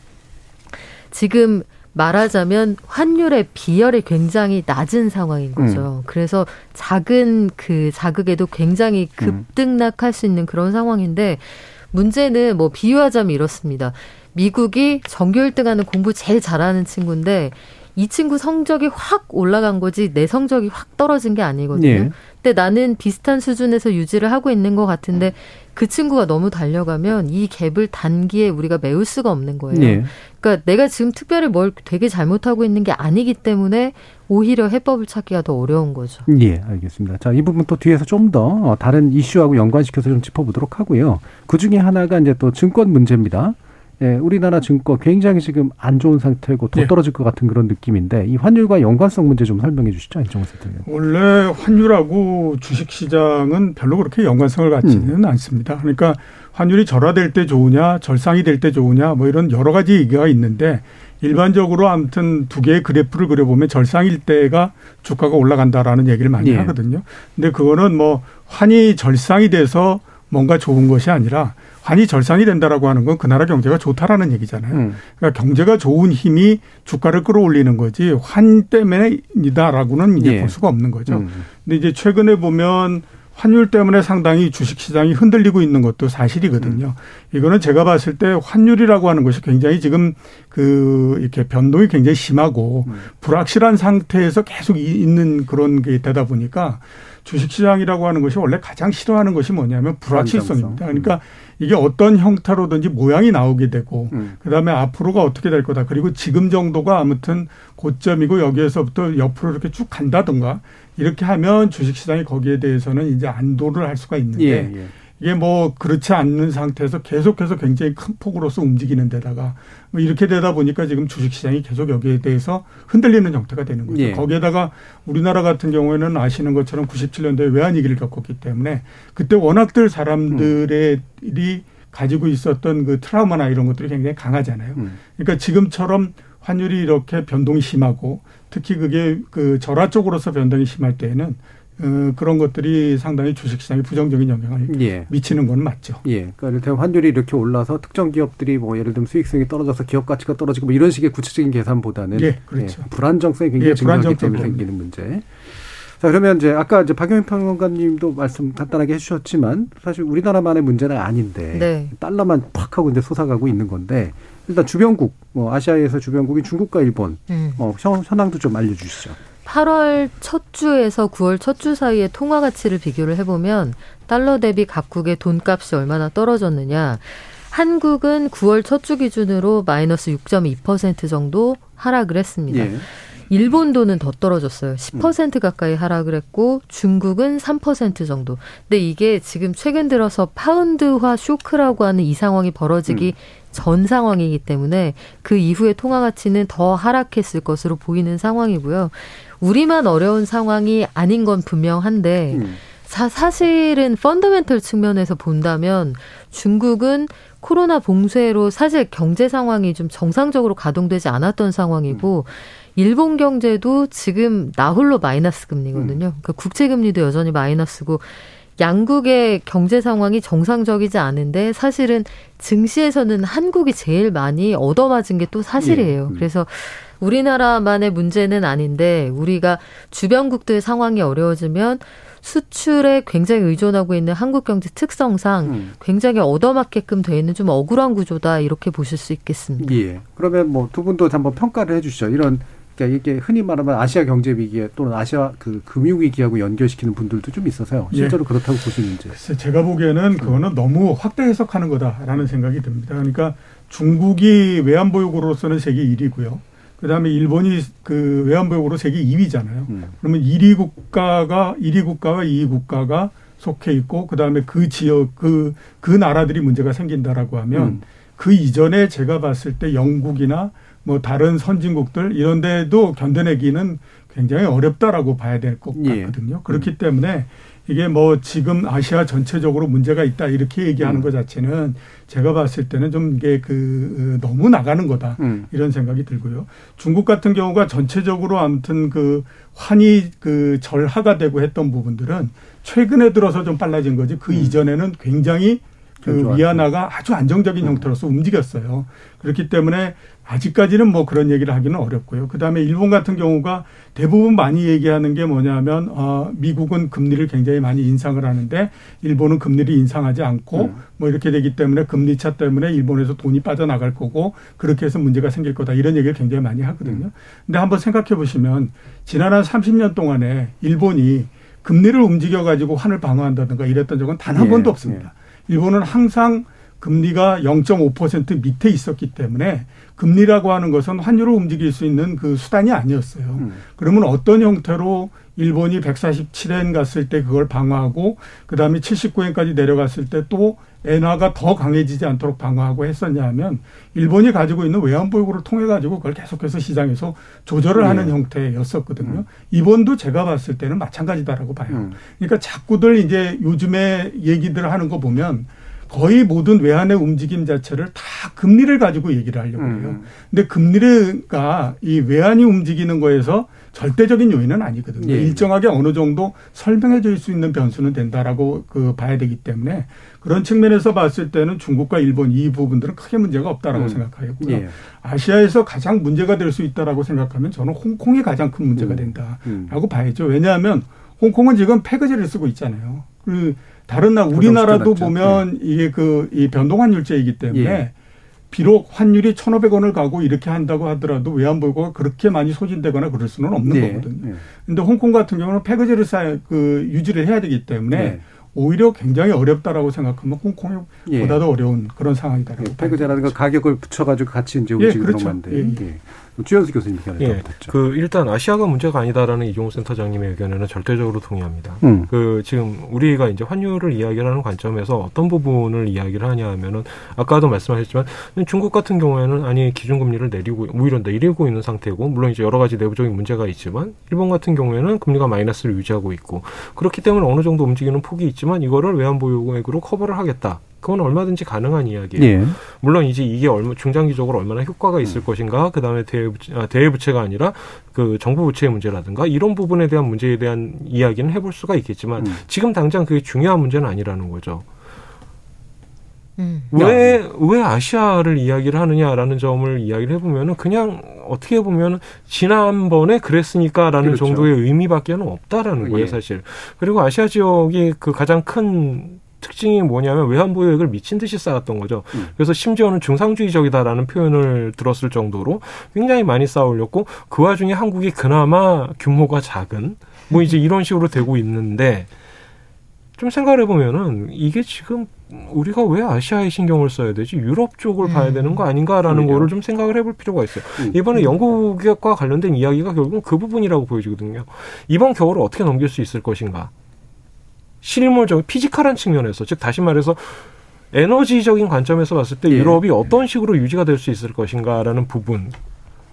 S8: 지금 말하자면 환율의 비열이 굉장히 낮은 상황인 거죠. 그래서 작은 그 자극에도 굉장히 급등락할 수 있는 그런 상황인데 문제는 뭐 비유하자면 이렇습니다. 미국이 전교 1등하는 공부 제일 잘하는 친구인데 이 친구 성적이 확 올라간 거지 내 성적이 확 떨어진 게 아니거든요.
S6: 예.
S8: 근데 나는 비슷한 수준에서 유지를 하고 있는 것 같은데 그 친구가 너무 달려가면 이 갭을 단기에 우리가 메울 수가 없는 거예요.
S6: 예.
S8: 그러니까 내가 지금 특별히 뭘 되게 잘못하고 있는 게 아니기 때문에 오히려 해법을 찾기가 더 어려운 거죠.
S6: 예, 알겠습니다. 자, 이 부분 또 뒤에서 좀 더 다른 이슈하고 연관시켜서 좀 짚어보도록 하고요. 그 중에 하나가 이제 또 증권 문제입니다. 예, 우리나라 증권 굉장히 지금 안 좋은 상태고 더
S9: 예.
S6: 떨어질 것 같은 그런 느낌인데 이 환율과 연관성 문제 좀 설명해 주시죠, 이정호 센터님.
S9: 원래 환율하고 주식 시장은 별로 그렇게 연관성을 갖지는 않습니다. 그러니까 환율이 절하될 때 좋으냐, 절상이 될 때 좋으냐, 뭐 이런 여러 가지 얘기가 있는데 일반적으로 아무튼 두 개의 그래프를 그려보면 절상일 때가 주가가 올라간다라는 얘기를 많이
S6: 예.
S9: 하거든요. 근데 그거는 뭐 환이 절상이 돼서 뭔가 좋은 것이 아니라 환이 절상이 된다라고 하는 건 그 나라 경제가 좋다라는 얘기잖아요.
S6: 음.
S9: 그러니까 경제가 좋은 힘이 주가를 끌어올리는 거지 환 때문에이다라고는 이제
S6: 예.
S9: 볼 수가 없는 거죠.
S6: 음.
S9: 근데 이제 최근에 보면 환율 때문에 상당히 주식 시장이 흔들리고 있는 것도 사실이거든요. 이거는 제가 봤을 때 환율이라고 하는 것이 굉장히 지금 그 이렇게 변동이 굉장히 심하고 불확실한 상태에서 계속 이- 있는 그런 게 되다 보니까 주식 시장이라고 하는 것이 원래 가장 싫어하는 것이 뭐냐면 불확실성입니다. 그러니까 이게 어떤 형태로든지 모양이 나오게 되고
S6: 음.
S9: 그다음에 앞으로가 어떻게 될 거다. 그리고 지금 정도가 아무튼 고점이고 여기에서부터 옆으로 이렇게 쭉 간다든가 이렇게 하면 주식 시장이 거기에 대해서는 이제 안도를 할 수가 있는데
S6: 예, 예.
S9: 이게 뭐 그렇지 않는 상태에서 계속해서 굉장히 큰 폭으로서 움직이는 데다가 뭐 이렇게 되다 보니까 지금 주식 시장이 계속 여기에 대해서 흔들리는 형태가 되는 거죠.
S6: 예.
S9: 거기에다가 우리나라 같은 경우에는 아시는 것처럼 97년도에 외환위기를 겪었기 때문에 그때 워낙들 사람들이 가지고 있었던 그 트라우마나 이런 것들이 굉장히 강하잖아요.
S6: 음.
S9: 그러니까 지금처럼 환율이 이렇게 변동이 심하고 특히 그게 그 절하 쪽으로서 변동이 심할 때에는 어, 그런 것들이 상당히 주식시장에 부정적인 영향을
S6: 예.
S9: 미치는 건 맞죠.
S6: 예. 그러니까 이를테면 환율이 이렇게 올라서 특정 기업들이 뭐 예를 들면 수익성이 떨어져서 기업 가치가 떨어지고 뭐 이런 식의 구체적인 계산보다는
S9: 예, 그렇죠.
S6: 불안정성이 굉장히
S9: 예, 불안정성
S6: 때문에. 생기는 문제. 자, 그러면 이제 아까 이제 박영민 평론가님도 말씀 간단하게 해주셨지만 사실 우리나라만의 문제는 아닌데
S8: 네.
S6: 달러만 팍 하고 이제 솟아가고 있는 건데 일단 주변국, 뭐 아시아에서 주변국인 중국과 일본,
S8: 음.
S6: 어, 현- 현황도 좀 알려주시죠.
S8: 8월 첫 주에서 9월 첫 주 사이의 통화 가치를 비교를 해보면 달러 대비 각국의 돈값이 얼마나 떨어졌느냐. 한국은 9월 첫 주 기준으로 마이너스 6.2% 정도 하락을 했습니다.
S6: 예.
S8: 일본도는 더 떨어졌어요. 10% 가까이 하락을 했고 중국은 3% 정도. 근데 이게 지금 최근 들어서 파운드화 쇼크라고 하는 이 상황이 벌어지기 전 상황이기 때문에 그 이후에 통화 가치는 더 하락했을 것으로 보이는 상황이고요. 우리만 어려운 상황이 아닌 건 분명한데
S6: 음.
S8: 사, 사실은 펀더멘털 측면에서 본다면 중국은 코로나 봉쇄로 사실 경제 상황이 좀 정상적으로 가동되지 않았던 상황이고 일본 경제도 지금 나홀로 마이너스 금리거든요. 그러니까 국채 금리도 여전히 마이너스고 양국의 경제 상황이 정상적이지 않은데 사실은 증시에서는 한국이 제일 많이 얻어맞은 게 또 사실이에요.
S6: 예. 음.
S8: 그래서 우리나라만의 문제는 아닌데 우리가 주변국들 상황이 어려워지면 수출에 굉장히 의존하고 있는 한국 경제 특성상
S6: 음.
S8: 굉장히 얻어맞게끔 돼 있는 좀 억울한 구조다 이렇게 보실 수 있겠습니다.
S6: 예. 그러면 뭐 두 분도 한번 평가를 해주시죠. 이런 그러니까 이게 흔히 말하면 아시아 경제 위기 또는 아시아 그 금융 위기하고 연결시키는 분들도 좀 있어서요.
S9: 예.
S6: 실제로 그렇다고 보시는지.
S9: 글쎄, 제가 보기에는 그거는 너무 확대 해석하는 거다라는 생각이 듭니다. 그러니까 중국이 외환 보유고로서는 세계 1위고요. 그다음에 일본이 그 외환보유고로 세계 2위잖아요.
S6: 음.
S9: 그러면 1위 국가가 1위 국가와 2위 국가가 속해 있고 그다음에 그 지역 그그 나라들이 문제가 생긴다라고 하면
S6: 음.
S9: 그 이전에 제가 봤을 때 영국이나 뭐 다른 선진국들 이런 데도 견뎌내기는 굉장히 어렵다라고 봐야 될것
S6: 예.
S9: 같거든요. 그렇기 때문에 이게 뭐 지금 아시아 전체적으로 문제가 있다 이렇게 얘기하는
S6: 음.
S9: 것 자체는 제가 봤을 때는 좀 이게 그 어, 너무 나가는 거다
S6: 음.
S9: 이런 생각이 들고요. 중국 같은 경우가 전체적으로 아무튼 그 환이 그 절하가 되고 했던 부분들은 최근에 들어서 좀 빨라진 거지 그 이전에는 굉장히 그
S6: 음.
S9: 위안화가 아주 안정적인
S6: 음.
S9: 형태로서 움직였어요. 그렇기 때문에 아직까지는 뭐 그런 얘기를 하기는 어렵고요. 그 다음에 일본 같은 경우가 대부분 많이 얘기하는 게 뭐냐면 어, 미국은 금리를 굉장히 많이 인상을 하는데 일본은 금리를 인상하지 않고
S6: 음.
S9: 뭐 이렇게 되기 때문에 금리 차 때문에 일본에서 돈이 빠져나갈 거고 그렇게 해서 문제가 생길 거다 이런 얘기를 굉장히 많이 하거든요. 근데 한번 생각해 보시면 지난 한 30년 동안에 일본이 금리를 움직여 가지고 환을 방어한다든가 이랬던 적은 단한
S6: 예,
S9: 번도 없습니다. 일본은 항상 금리가 0.5% 밑에 있었기 때문에 금리라고 하는 것은 환율을 움직일 수 있는 그 수단이 아니었어요.
S6: 음.
S9: 그러면 어떤 형태로 일본이 147엔 갔을 때 그걸 방어하고 그다음에 79엔까지 내려갔을 때 또 엔화가 더 강해지지 않도록 방어하고 했었냐 하면 일본이 가지고 있는 외환보유고를 통해 가지고 그걸 계속해서 시장에서 조절을
S6: 네.
S9: 하는 형태였었거든요. 이번도 제가 봤을 때는 마찬가지다라고 봐요.
S6: 음.
S9: 그러니까 자꾸들 이제 요즘에 얘기들 하는 거 보면 거의 모든 외환의 움직임 자체를 다 금리를 가지고 얘기를 하려고 해요.
S6: 음.
S9: 근데 금리가 이 외환이 움직이는 거에서 절대적인 요인은 아니거든요.
S6: 예.
S9: 일정하게 어느 정도 설명해 줄 수 있는 변수는 된다라고 그 봐야 되기 때문에 그런 측면에서 봤을 때는 중국과 일본 이 부분들은 크게 문제가 없다라고
S6: 음.
S9: 생각하고요.
S6: 예.
S9: 아시아에서 가장 문제가 될 수 있다라고 생각하면 저는 홍콩이 가장 큰 문제가
S6: 음.
S9: 된다라고 봐야죠. 왜냐하면 홍콩은 지금 패거제를 쓰고 있잖아요. 그 다른 나라 우리나라도. 보면 이게 그 이 변동환율제이기 때문에
S6: 예.
S9: 비록 환율이 1,500원을 가고 이렇게 한다고 하더라도 외환보유고가 그렇게 많이 소진되거나 그럴 수는 없는
S6: 네.
S9: 거거든요.
S6: 네.
S9: 근데 홍콩 같은 경우는 패거제를 쌓, 그 유지를 해야 되기 때문에
S6: 네.
S9: 오히려 굉장히 어렵다라고 생각하면 홍콩이
S6: 예.
S9: 보다도 어려운 그런 상황이다라고
S6: 예, 패그제라는 거 가격을 붙여가지고 같이 이제
S9: 예,
S6: 움직이는
S9: 그렇죠.
S6: 건데.
S9: 예,
S6: 예. 주현수 교수님 의견을
S10: 예,
S6: 들어보셨죠.
S10: 그 일단 아시아가 문제가 아니다라는 이종우 센터장님의 의견에는 절대적으로 동의합니다.
S6: 음.
S10: 그 지금 우리가 이제 환율을 이야기하는 관점에서 어떤 부분을 이야기를 하냐 하면은 아까도 말씀하셨지만 중국 같은 경우에는 아니 기준금리를 내리고 오히려 내리고 있는 상태고 물론 이제 여러 가지 내부적인 문제가 있지만 일본 같은 경우에는 금리가 마이너스를 유지하고 있고 그렇기 때문에 어느 정도 움직이는 폭이 있지만 이거를 외환 보유액으로 커버를 하겠다. 그건 얼마든지 가능한 이야기예요.
S6: 예.
S10: 물론 이제 이게 얼마 중장기적으로 얼마나 효과가 있을 것인가, 그 다음에 대부채, 아, 대부채가 아니라 그 정부 부채의 문제라든가 이런 부분에 대한 문제에 대한 이야기는 해볼 수가 있겠지만
S6: 음.
S10: 지금 당장 그게 중요한 문제는 아니라는 거죠.
S8: 음.
S10: 왜, 왜 아시아를 이야기를 하느냐라는 점을 이야기를 해보면은 그냥 어떻게 보면 지난번에 그랬으니까라는
S6: 그렇죠.
S10: 정도의 의미밖에는 없다라는 거예요,
S6: 예.
S10: 사실. 그리고 아시아 지역이 그 가장 큰 특징이 뭐냐면 외환보유액을 미친 듯이 쌓았던 거죠.
S6: 음.
S10: 그래서 심지어는 중상주의적이다라는 표현을 들었을 정도로 굉장히 많이 쌓아올렸고 그 와중에 한국이 그나마 규모가 작은 뭐 이제 이런 식으로 되고 있는데 좀 생각을 해보면은 이게 지금 우리가 왜 아시아에 신경을 써야 되지 유럽 쪽을 봐야 되는 거 아닌가라는. 거를 좀 생각을 해볼 필요가 있어요.
S6: 음.
S10: 이번에 영국과 관련된 이야기가 결국은 그 부분이라고 보여지거든요. 이번 겨울을 어떻게 넘길 수 있을 것인가. 실물적, physical한 측면에서, 즉 다시 말해서 에너지적인 관점에서 봤을 때
S6: 예.
S10: 유럽이 어떤 식으로 유지가 될 수 있을 것인가라는 부분.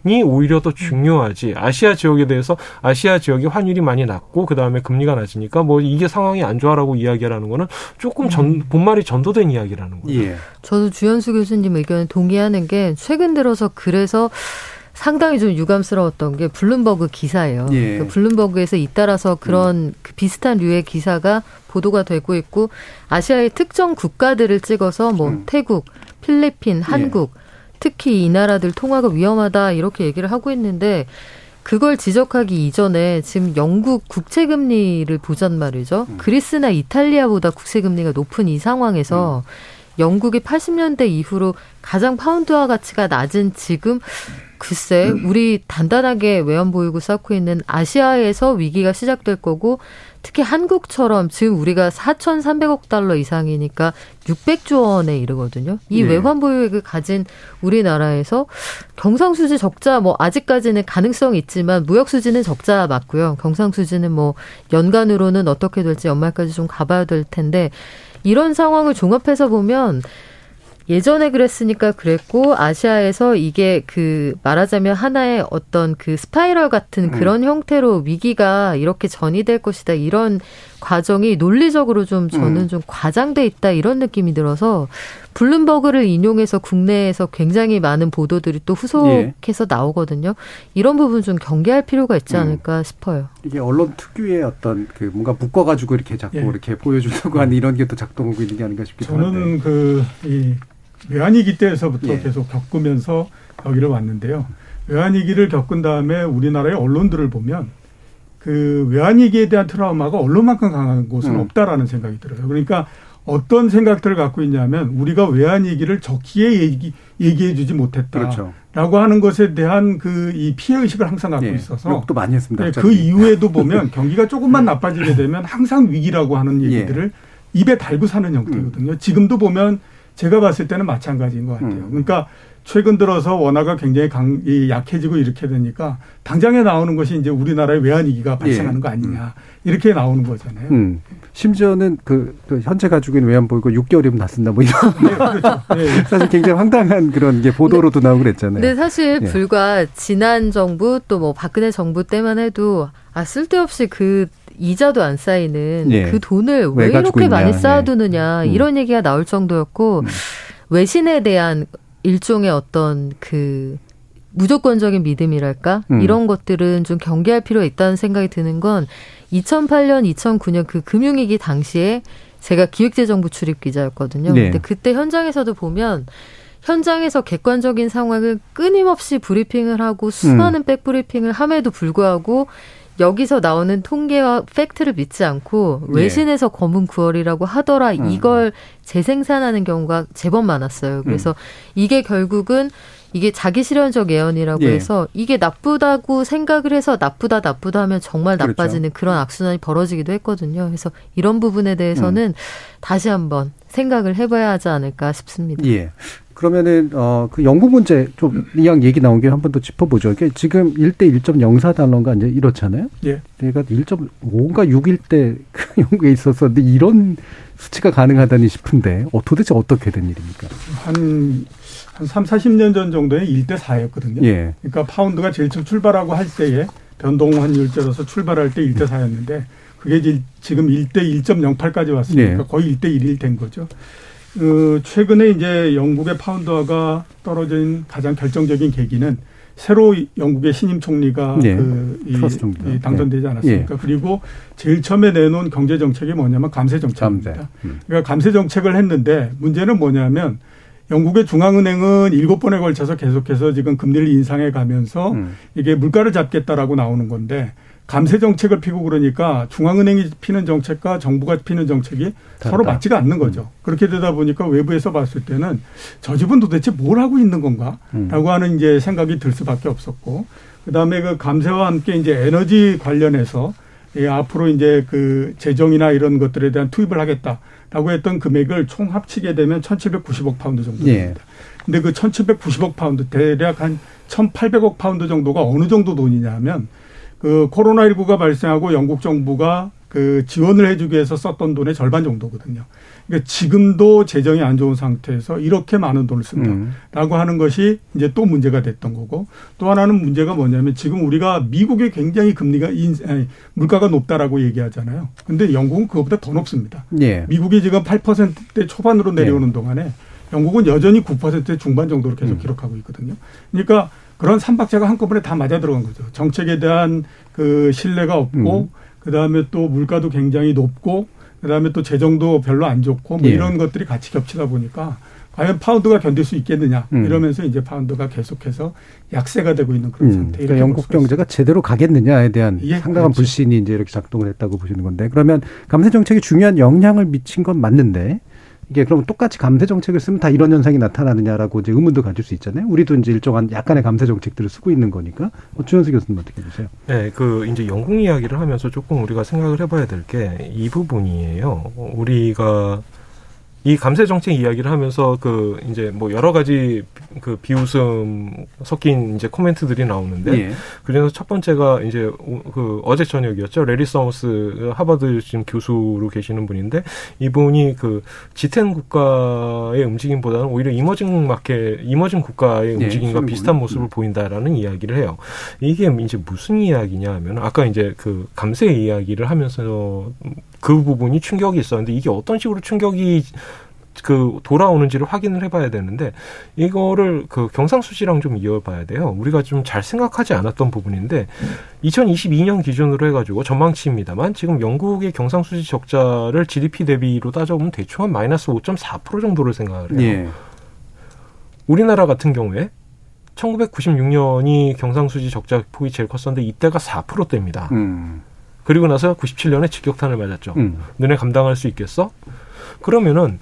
S10: 이 오히려 더 중요하지. 아시아 지역에 대해서 아시아 지역이 환율이 많이 낮고 그 다음에 금리가 낮으니까 뭐 이게 상황이 안 좋아라고 이야기하는 거는 조금 전 본말이 전도된 이야기라는 거죠.
S6: 예.
S8: 저도 주현수 교수님 의견에 동의하는 게 최근 들어서 그래서 상당히 좀 유감스러웠던 게 블룸버그 기사예요.
S6: 예.
S8: 그 블룸버그에서 잇따라서 그런 그 비슷한 류의 기사가 보도가 되고 있고 아시아의 특정 국가들을 찍어서 뭐
S6: 음.
S8: 태국, 필리핀, 한국 특히 이 나라들 통화가 위험하다 이렇게 얘기를 하고 있는데 그걸 지적하기 이전에 지금 영국 국채 금리를 보잔 말이죠. 그리스나 이탈리아보다 국채 금리가 높은 이 상황에서 영국이 80년대 이후로 가장 파운드화 가치가 낮은 지금 글쎄 우리 단단하게 외환 보유고 쌓고 있는 아시아에서 위기가 시작될 거고 특히 한국처럼 지금 우리가 4,300억 달러 이상이니까 600조 원에 이르거든요. 이
S6: 네.
S8: 외환 보유액을 가진 우리나라에서 경상수지 적자 뭐 아직까지는 가능성이 있지만 무역 수지는 적자 맞고요. 경상수지는 뭐 연간으로는 어떻게 될지 연말까지 좀 가봐야 될 텐데 이런 상황을 종합해서 보면 예전에 그랬으니까 그랬고 아시아에서 이게 그 말하자면 하나의 어떤 그 스파이럴 같은 그런 형태로 위기가 이렇게 전이될 것이다 이런 과정이 논리적으로 좀 저는
S6: 음.
S8: 좀 과장돼 있다 이런 느낌이 들어서 블룸버그를 인용해서 국내에서 굉장히 많은 보도들이 또 후속해서 나오거든요. 이런 부분 좀 경계할 필요가 있지
S6: 음.
S8: 않을까 싶어요.
S6: 이게 언론 특유의 어떤 그 뭔가 묶어가지고 이렇게 자꾸
S9: 예.
S6: 이렇게 보여주려고 하는 이런 게 또 작동하고 있는 게 아닌가 싶기도 한데.
S9: 저는 그 이 외환위기 때에서부터
S6: 예.
S9: 계속 겪으면서 여기를 왔는데요. 외환위기를 겪은 다음에 우리나라의 언론들을 보면 그 외환위기에 대한 트라우마가 언론만큼 강한 곳은
S6: 음.
S9: 없다라는 생각이 들어요. 그러니까 어떤 생각들을 갖고 있냐면 우리가 외환위기를 적기에 얘기, 얘기해주지 못했다라고
S6: 그렇죠.
S9: 하는 것에 대한 그 이 피해 의식을 항상 갖고
S6: 예.
S9: 있어서
S6: 욕도 많이 했습니다.
S9: 네. 그 이후에도 [LAUGHS] 보면 경기가 조금만 나빠지게 되면 항상 위기라고 하는
S6: 예.
S9: 얘기들을 입에 달고 사는 형태거든요. 지금도 보면 제가 봤을 때는 마찬가지인 것 같아요.
S6: 음.
S9: 그러니까 최근 들어서 원화가 굉장히 강, 이 약해지고 이렇게 되니까 당장에 나오는 것이 이제 우리나라의 외환위기가 발생하는
S6: 예.
S9: 거 아니냐. 이렇게 나오는 거잖아요.
S6: 음. 심지어는 그, 그 현재 가지고 있는 외환 보이고 6개월이면 다 쓴다 뭐 이런
S9: 네, 그렇죠. 예. [LAUGHS]
S6: 사실 굉장히 황당한 그런 게 보도로도 나오고 그랬잖아요.
S8: 근데 사실
S6: 예.
S8: 불과 지난 정부 또 뭐 박근혜 정부 때만 해도 아 쓸데없이 그 이자도 안 쌓이는
S6: 예.
S8: 그 돈을
S6: 왜
S8: 왜 이렇게 많이
S6: 있냐.
S8: 쌓아두느냐
S6: 네. 음.
S8: 이런 얘기가 나올 정도였고 외신에 대한 일종의 어떤 그 무조건적인 믿음이랄까
S6: 음.
S8: 이런 것들은 좀 경계할 필요가 있다는 생각이 드는 건 2008년, 2009년 그 금융위기 당시에 제가 기획재정부 출입 기자였거든요.
S6: 네.
S8: 근데 그때 현장에서도 보면 현장에서 객관적인 상황을 끊임없이 브리핑을 하고 수많은 백브리핑을 함에도 불구하고 여기서 나오는 통계와 팩트를 믿지 않고
S6: 예.
S8: 외신에서 검은 9월이라고 하더라
S6: 음.
S8: 이걸 재생산하는 경우가 제법 많았어요. 그래서 이게 결국은 이게 자기 실현적 예언이라고
S6: 예.
S8: 해서 이게 나쁘다고 생각을 해서 나쁘다 나쁘다 하면 정말
S6: 그렇죠.
S8: 나빠지는 그런 악순환이 벌어지기도 했거든요. 그래서 이런 부분에 대해서는 다시 한번 생각을 해봐야 하지 않을까 싶습니다.
S6: 예. 그러면은 어그 영국 문제 좀 이왕 얘기 나온 게 한 번 더 짚어보죠. 이게 지금 1대 1.04 달러인가 이제 이렇잖아요.
S9: 예.
S6: 내가 1.5인가 6일 때 [LAUGHS] 그 영국에 있었었는데 이런 수치가 가능하다니 싶은데 어, 도대체 어떻게 된 일입니까?
S9: 한, 한 3, 40년 전 정도에 1대 4였거든요.
S6: 예.
S9: 그러니까 파운드가 제일 처음 출발하고 할 때에 변동 환율제로서 출발할 때 1대 4였는데 그게 이제 지금 1대 1.08까지 왔으니까
S6: 네.
S9: 거의 1대 1이 된 거죠. 어, 최근에 이제 영국의 파운드화가 떨어진 가장 결정적인 계기는 새로 영국의 신임 총리가
S6: 네.
S9: 그 이. 이 당선되지
S6: 네.
S9: 않았습니까? 그리고 제일 처음에 내놓은 경제 정책이 뭐냐면 감세 정책입니다.
S6: 감세. 음.
S9: 그러니까 감세 정책을 했는데 문제는 뭐냐면 영국의 중앙은행은 일곱 번에 걸쳐서 계속해서 지금 금리를 인상해 가면서
S6: 음.
S9: 이게 물가를 잡겠다라고 나오는 건데 감세 정책을 피고 그러니까 중앙은행이 피는 정책과 정부가 피는 정책이 서로
S6: 다르다.
S9: 맞지가 않는 거죠. 그렇게 되다 보니까 외부에서 봤을 때는 저 집은 도대체 뭘 하고 있는 건가라고
S6: 음.
S9: 하는 이제 생각이 들 수밖에 없었고 그다음에 그 감세와 함께 이제 에너지 관련해서 예, 앞으로 이제 그 재정이나 이런 것들에 대한 투입을 하겠다라고 했던 금액을 총 합치게 되면 1,790억 파운드 정도
S6: 예.
S9: 됩니다. 근데 그 1,790억 파운드 대략 한 1,800억 파운드 정도가 어느 정도 돈이냐 하면 그 코로나19가 발생하고 영국 정부가 그 지원을 해주기 위해서 썼던 돈의 절반 정도거든요. 그러니까 지금도 재정이 안 좋은 상태에서 이렇게 많은 돈을 쓴다라고
S6: 음.
S9: 하는 것이 이제 또 문제가 됐던 거고 또 하나는 문제가 뭐냐면 지금 우리가 미국에 굉장히 금리가 인, 아니, 물가가 높다라고 얘기하잖아요. 근데 영국은 그것보다 더 높습니다.
S6: 예.
S9: 미국이 지금 8%대 초반으로 내려오는 동안에 영국은 여전히 9%대 중반 정도로 계속
S6: 음.
S9: 기록하고 있거든요. 그러니까 그런 삼박자가 한꺼번에 다 맞아 들어간 거죠. 정책에 대한 그 신뢰가 없고
S6: 음.
S9: 그다음에 또 물가도 굉장히 높고 그다음에 또 재정도 별로 안 좋고 뭐
S6: 예.
S9: 이런 것들이 같이 겹치다 보니까 과연 파운드가 견딜 수 있겠느냐
S6: 음.
S9: 이러면서 이제 파운드가 계속해서 약세가 되고 있는 그런
S6: 음,
S9: 상태.
S6: 그러니까
S9: 이렇게
S6: 영국. 경제가 제대로 가겠느냐에 대한
S9: 예,
S6: 상당한
S9: 그렇죠.
S6: 불신이 이제 이렇게 작동을 했다고 보시는 건데 그러면 감세 정책이 중요한 영향을 미친 건 맞는데 이게 그럼 똑같이 감세 정책을 쓰면 다 이런 현상이 나타나느냐라고 이제 의문도 가질 수 있잖아요. 우리도 이제 일정한 약간의 감세 정책들을 쓰고 있는 거니까. 어, 주현수 교수님 어떻게 보세요?
S10: 네, 그 이제 영국 이야기를 하면서 조금 우리가 생각을 해봐야 될 게 이 부분이에요. 우리가 이 감세 정책 이야기를 하면서 그 이제 뭐 여러 가지 그 비웃음 섞인 이제 코멘트들이 나오는데
S6: 예.
S10: 그래서 첫 번째가 이제 오- 그 어제 저녁이었죠. 레리 서머스 하버드 지금 교수로 계시는 분인데 이분이 그 G10 국가의 움직임보다는 오히려 emerging market, emerging 국가의
S6: 예,
S10: 움직임과. 비슷한 모습을
S6: 음.
S10: 보인다라는 이야기를 해요. 이게 이제 무슨 이야기냐 하면 아까 이제 그 감세 이야기를 하면서 그 부분이 충격이 있었는데 이게 어떤 식으로 충격이 그 돌아오는지를 확인을 해봐야 되는데 이거를 그 경상수지랑 좀 이어봐야 돼요. 우리가 좀 잘 생각하지 않았던 부분인데 2022년 기준으로 해가지고 전망치입니다만 지금 영국의 경상수지 적자를 GDP 대비로 따져보면 대충 한 마이너스 5.4% 정도를 생각을 해요.
S6: 예.
S10: 우리나라 같은 경우에 1996년이 경상수지 적자 폭이 제일 컸었는데 이때가 4%대입니다.
S6: 음.
S10: 그리고 나서 97년에 직격탄을 맞았죠.
S6: 음.
S10: 너네 감당할 수 있겠어? 그러면은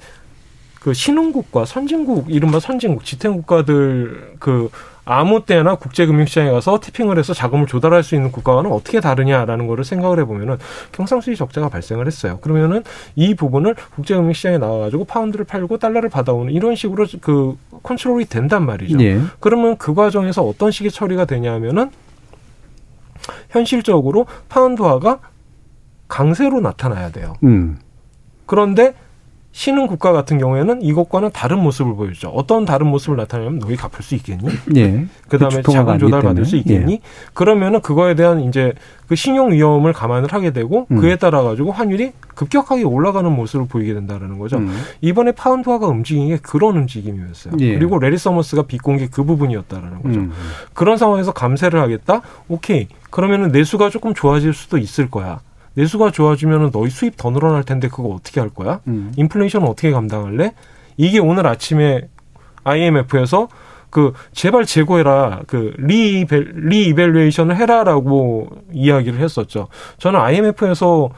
S10: 그 신흥국과 선진국 이른바 선진국 지탱 국가들 그 아무 때나 국제금융시장에 가서 티핑을 해서 자금을 조달할 수 있는 국가와는 어떻게 다르냐라는 거를 생각을 해보면은 경상수지 적자가 발생을 했어요. 그러면은 이 부분을 국제금융시장에 나와가지고 파운드를 팔고 달러를 받아오는 이런 식으로 그 컨트롤이 된단 말이죠.
S6: 예.
S10: 그러면 그 과정에서 어떤 식의 처리가 되냐면은 현실적으로 파운드화가 강세로 나타나야 돼요.
S6: 음.
S10: 그런데 신흥 국가 같은 경우에는 이것과는 다른 모습을 보여주죠. 어떤 다른 모습을 나타내면 너희 갚을 수 있겠니?
S6: 예.
S10: 그다음에 자금 조달 받을 수 있겠니? 예. 그러면은 그거에 대한 이제 그 신용 위험을 감안을 하게 되고 음. 그에 따라 가지고 환율이 급격하게 올라가는 모습을 보이게 된다라는 거죠. 음. 이번에 파운드화가 움직인 게 그런 움직임이었어요. 예. 그리고 레리 서머스가 비꼰 게그 부분이었다라는 거죠. 음. 그런 상황에서 감세를 하겠다. 오케이. 그러면은 내수가 조금 좋아질 수도 있을 거야. 내수가 좋아지면 너희 수입 더 늘어날 텐데 그거 어떻게 할 거야? 음. 인플레이션은 어떻게 감당할래? 이게 오늘 아침에 IMF에서 그 제발 재고해라 그 re-eval re-evaluation을 해라라고 이야기를 했었죠. 저는 IMF에서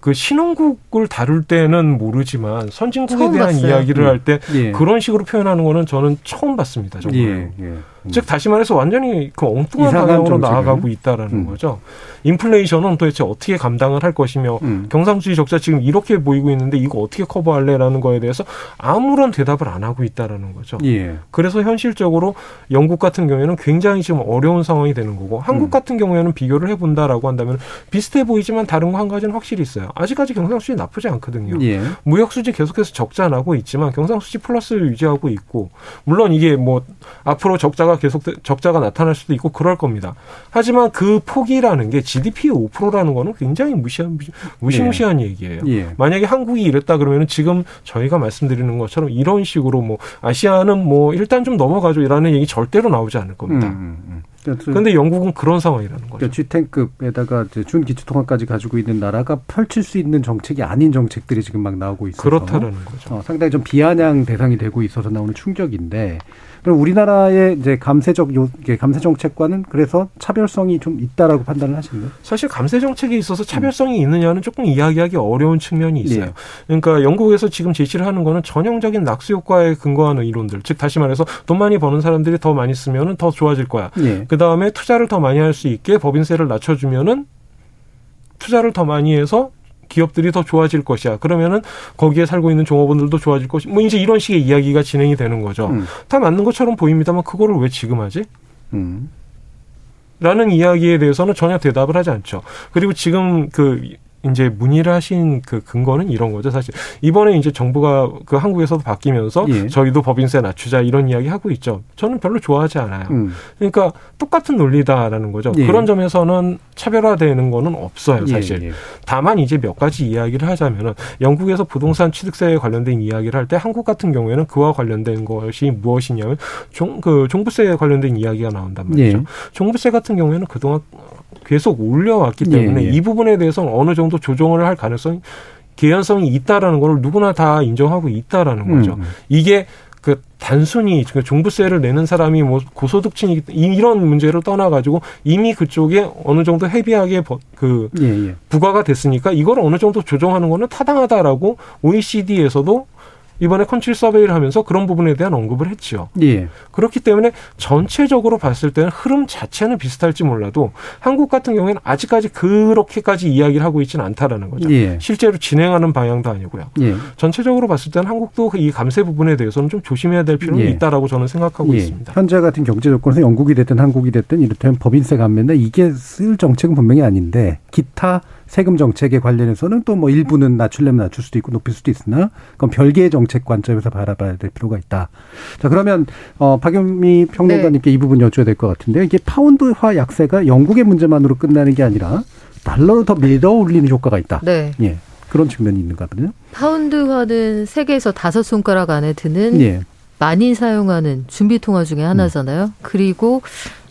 S10: 그 신흥국을 다룰 때는 모르지만 선진국에 대한 봤어요. 이야기를 음. 할때 예. 그런 식으로 표현하는 거는 저는 처음 봤습니다. 정말. 예. 예. 음. 즉 다시 말해서 완전히 그 엉뚱한 방향으로 나아가고 있다라는 음. 거죠. 인플레이션은 도대체 어떻게 감당을 할 것이며 음. 경상수지 적자 지금 이렇게 보이고 있는데 이거 어떻게 커버할래라는 거에 대해서 아무런 대답을 안 하고 있다라는 거죠. 예. 그래서 현실적으로 영국 같은 경우에는 굉장히 지금 어려운 상황이 되는 거고 한국 음. 같은 경우에는 비교를 해본다라고 한다면 비슷해 보이지만 다른 거 한 가지는 확실히 있어요. 아직까지 경상수지 나쁘지 않거든요. 예. 무역수지 계속해서 적자 나고 있지만 경상수지 플러스를 유지하고 있고 물론 이게 뭐 앞으로 적자가 계속 적자가 나타날 수도 있고 그럴 겁니다. 하지만 그 폭이라는 게 GDP의 5%라는 거는 굉장히 무시한 무시무시한 예. 얘기예요. 예. 만약에 한국이 이랬다 그러면 지금 저희가 말씀드리는 것처럼 이런 식으로 뭐 아시아는 뭐 일단 좀 넘어가죠라는 얘기 절대로 나오지 않을 겁니다. 음, 음, 음. 그런데 영국은 그런 상황이라는 거죠.
S6: G10급에다가 준기초통화까지 가지고 있는 나라가 펼칠 수 있는 정책이 아닌 정책들이 지금 막 나오고 있어서
S10: 그렇다는 거죠.
S6: 어, 상당히 좀 비아냥 대상이 되고 있어서 나오는 충격인데 그럼 우리나라의 이제 감세적 요 감세 정책과는 그래서 차별성이 좀 있다라고 판단을 하시나요?
S10: 사실 감세 정책에 있어서 차별성이 음. 있느냐는 조금 이야기하기 어려운 측면이 있어요. 예. 그러니까 영국에서 지금 제시를 하는 거는 전형적인 낙수 효과에 근거하는 이론들, 즉 다시 말해서 돈 많이 버는 사람들이 더 많이 쓰면은 더 좋아질 거야. 예. 그 다음에 투자를 더 많이 할 수 있게 법인세를 낮춰주면은 투자를 더 많이 해서 기업들이 더 좋아질 것이야. 그러면은 거기에 살고 있는 종업원들도 좋아질 것이. 뭐 이제 이런 식의 이야기가 진행이 되는 거죠. 음. 다 맞는 것처럼 보입니다만 그거를 왜 지금 하지? 음. 라는 이야기에 대해서는 전혀 대답을 하지 않죠. 그리고 지금 그 이제 문의를 하신 그 근거는 이런 거죠, 사실. 이번에 이제 정부가 그 한국에서도 바뀌면서 예. 저희도 법인세 낮추자 이런 이야기 하고 있죠. 저는 별로 좋아하지 않아요. 음. 그러니까 똑같은 논리다라는 거죠. 예. 그런 점에서는 차별화되는 거는 없어요, 예, 사실. 예. 다만 이제 몇 가지 이야기를 하자면은 영국에서 부동산 취득세에 관련된 이야기를 할 때 한국 같은 경우에는 그와 관련된 것이 무엇이냐면 종, 그 종부세에 관련된 이야기가 나온단 말이죠. 예. 종부세 같은 경우에는 그동안 계속 올려왔기 때문에 예, 예. 이 부분에 대해서는 어느 정도 조정을 할 가능성이 개연성이 있다라는 걸 누구나 다 인정하고 있다라는 거죠. 음. 음. 이게 그 단순히 그 종부세를 내는 사람이 뭐 고소득층이 이런 문제를 떠나가지고 이미 그쪽에 어느 정도 헤비하게 그 예, 예. 부과가 됐으니까 이걸 어느 정도 조정하는 거는 타당하다라고 OECD에서도 이번에 컨칠 서베이를 하면서 그런 부분에 대한 언급을 했죠. 예. 그렇기 때문에 전체적으로 봤을 때는 흐름 자체는 비슷할지 몰라도 한국 같은 경우에는 아직까지 그렇게까지 이야기를 하고 있지는 않다라는 거죠. 예. 실제로 진행하는 방향도 아니고요. 예. 전체적으로 봤을 때는 한국도 이 감세 부분에 대해서는 좀 조심해야 될 필요는 예. 있다라고 저는 생각하고 예. 있습니다.
S6: 현재 같은 경제 조건에서 영국이 됐든 한국이 됐든 이를테면 법인세 감면나 이게 쓸 정책은 분명히 아닌데 기타 세금 정책에 관련해서는 또 뭐 일부는 낮출려면 낮출 수도 있고 높일 수도 있으나 그건 별개의 정책 관점에서 바라봐야 될 필요가 있다. 자 그러면 어 박영미 평론가님께 네. 이 부분 여쭤야 될 것 같은데요. 이게 파운드화 약세가 영국의 문제만으로 끝나는 게 아니라 달러를 더 밀어 올리는 효과가 있다. 네. 예. 그런 측면이 있는가 보네요.
S8: 파운드화는 세계에서 다섯 손가락 안에 드는 예. 많이 사용하는 준비 통화 중에 하나잖아요. 음. 그리고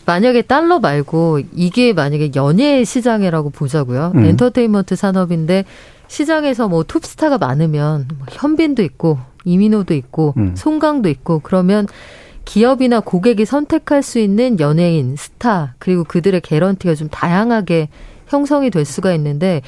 S8: 만약에 달러 말고 이게 만약에 연예 시장이라고 보자고요. 음. 엔터테인먼트 산업인데 시장에서 뭐 톱스타가 많으면 뭐 현빈도 있고 이민호도 있고 음. 송강도 있고 그러면 기업이나 고객이 선택할 수 있는 연예인, 스타 그리고 그들의 개런티가 좀 다양하게 형성이 될 수가 있는데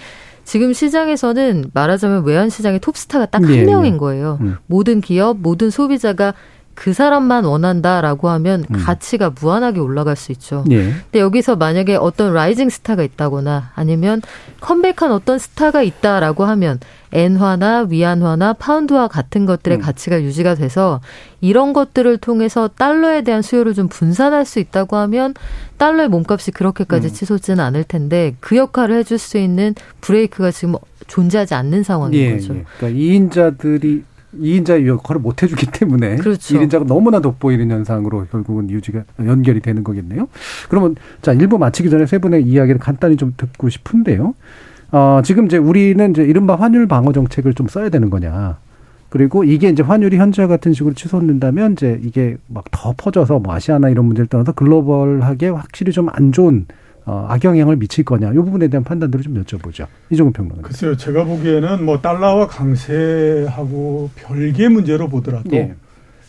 S8: 지금 시장에서는 말하자면 외환 시장의 톱스타가 딱한 네, 명인 거예요. 음. 모든 기업, 모든 소비자가 그 사람만 원한다라고 하면 음. 가치가 무한하게 올라갈 수 있죠. 예. 근데 여기서 만약에 어떤 rising star가 있다거나 아니면 컴백한 어떤 스타가 있다라고 하면 엔화나 위안화나 파운드화 같은 것들의 음. 가치가 유지가 돼서 이런 것들을 통해서 달러에 대한 수요를 좀 분산할 수 있다고 하면 달러의 몸값이 그렇게까지 음. 치솟지는 않을 텐데 그 역할을 해줄 수 있는 브레이크가 지금 존재하지 않는 상황인
S6: 예,
S8: 거죠.
S6: 예. 그러니까 이인자들이 2인자 역할을 못 해주기 때문에
S8: 그렇죠.
S6: 1인자가 너무나 돋보이는 현상으로 결국은 유지가 연결이 되는 거겠네요. 그러면 자 1부 마치기 전에 세 분의 이야기를 간단히 좀 듣고 싶은데요. 어, 지금 이제 우리는 이제 이른바 환율 방어 정책을 좀 써야 되는 거냐. 그리고 이게 이제 환율이 현재와 같은 식으로 치솟는다면 이제 이게 막 더 퍼져서 뭐 아시아나 이런 문제를 떠나서 글로벌하게 확실히 좀 안 좋은 어, 악영향을 미칠 거냐. 이 부분에 대한 판단들을 좀 여쭤보죠. 이종훈 평론가.
S9: 글쎄요, 제가 보기에는 뭐 달러와 강세하고 별개 문제로 보더라도
S6: 예.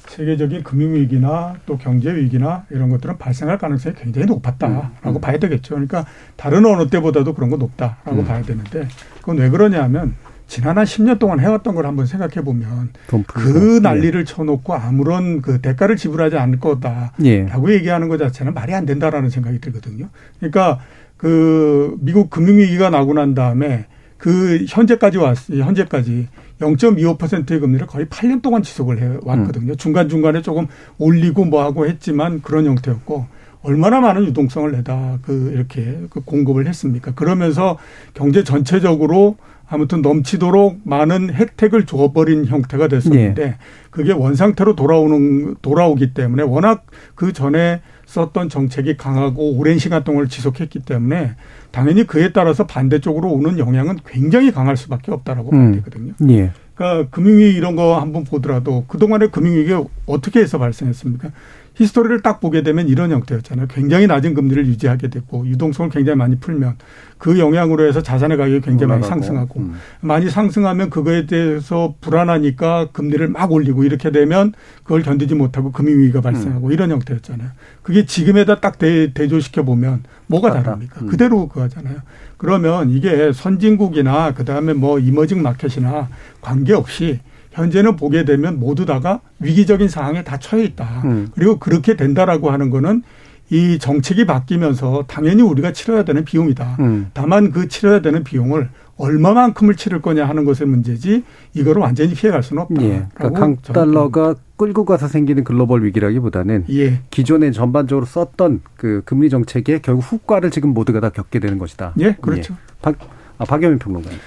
S9: 세계적인 금융 위기나 또 경제 위기나 이런 것들은 발생할 가능성이 굉장히 높았다라고
S6: 음, 음.
S9: 봐야 되겠죠. 그러니까 다른 어느 때보다도 그런 거 높다라고
S6: 음.
S9: 봐야 되는데 그건 왜 그러냐 하면 지난 한 10년 동안 해왔던 걸 한번 생각해 보면 돈그
S6: 풀고.
S9: 난리를 쳐놓고 아무런 그 대가를 지불하지 않을 거다.
S6: 예.
S9: 라고 얘기하는 것 자체는 말이 안 된다라는 생각이 들거든요. 그러니까 그 미국 금융위기가 나고 난 다음에 그 현재까지 왔, 현재까지 0.25%의 금리를 거의 8년 동안 지속을 해
S6: 음.
S9: 왔거든요. 중간 중간에 조금 올리고 뭐 하고 했지만 그런 형태였고 얼마나 많은 유동성을 내다 그 이렇게 그 공급을 했습니까? 그러면서 경제 전체적으로 아무튼 넘치도록 많은 혜택을 줘버린 형태가 됐었는데
S6: 예.
S9: 그게 원상태로 돌아오는 돌아오기 때문에 워낙 그 전에 썼던 정책이 강하고 오랜 시간 동안 지속했기 때문에 당연히 그에 따라서 반대쪽으로 오는 영향은 굉장히 강할 수밖에 없다라고 봐야
S6: 음.
S9: 되거든요.
S6: 예.
S9: 그러니까 금융위기 이런 거 한번 보더라도 그동안의 금융위기가 어떻게 해서 발생했습니까? 히스토리를 딱 보게 되면 이런 형태였잖아요. 굉장히 낮은 금리를 유지하게 됐고 유동성을 굉장히 많이 풀면 그 영향으로 해서 자산의 가격이 굉장히 많이
S6: 올라가고.
S9: 상승하고
S6: 음.
S9: 많이 상승하면 그거에 대해서 불안하니까 금리를 막 올리고 이렇게 되면 그걸 견디지 못하고 금융 위기가 발생하고
S6: 음.
S9: 이런 형태였잖아요. 그게 지금에다 딱 대, 대조시켜 보면 뭐가. 다릅니까?
S6: 음.
S9: 그대로 그거잖아요. 그러면 이게 선진국이나 그다음에 뭐 이머징 마켓이나 관계없이 현재는 보게 되면 모두 다가 위기적인 상황에 다 처해 있다.
S6: 음.
S9: 그리고 그렇게 된다라고 하는 거는 이 정책이 바뀌면서 당연히 우리가 치러야 되는 비용이다.
S6: 음.
S9: 다만 그 치러야 되는 비용을 얼마만큼을 치를 거냐 하는 것의 문제지 이거를 완전히 피해갈 수는 없다.
S6: 예. 그러니까 강 달러가 끌고 가서 생기는 글로벌 위기라기보다는
S9: 예.
S6: 기존에 전반적으로 썼던 그 금리 정책의 결국 후과를 지금 모두가 다 겪게 되는 것이다.
S9: 예, 그렇죠.
S6: 박, 아, 박영민 평론가님.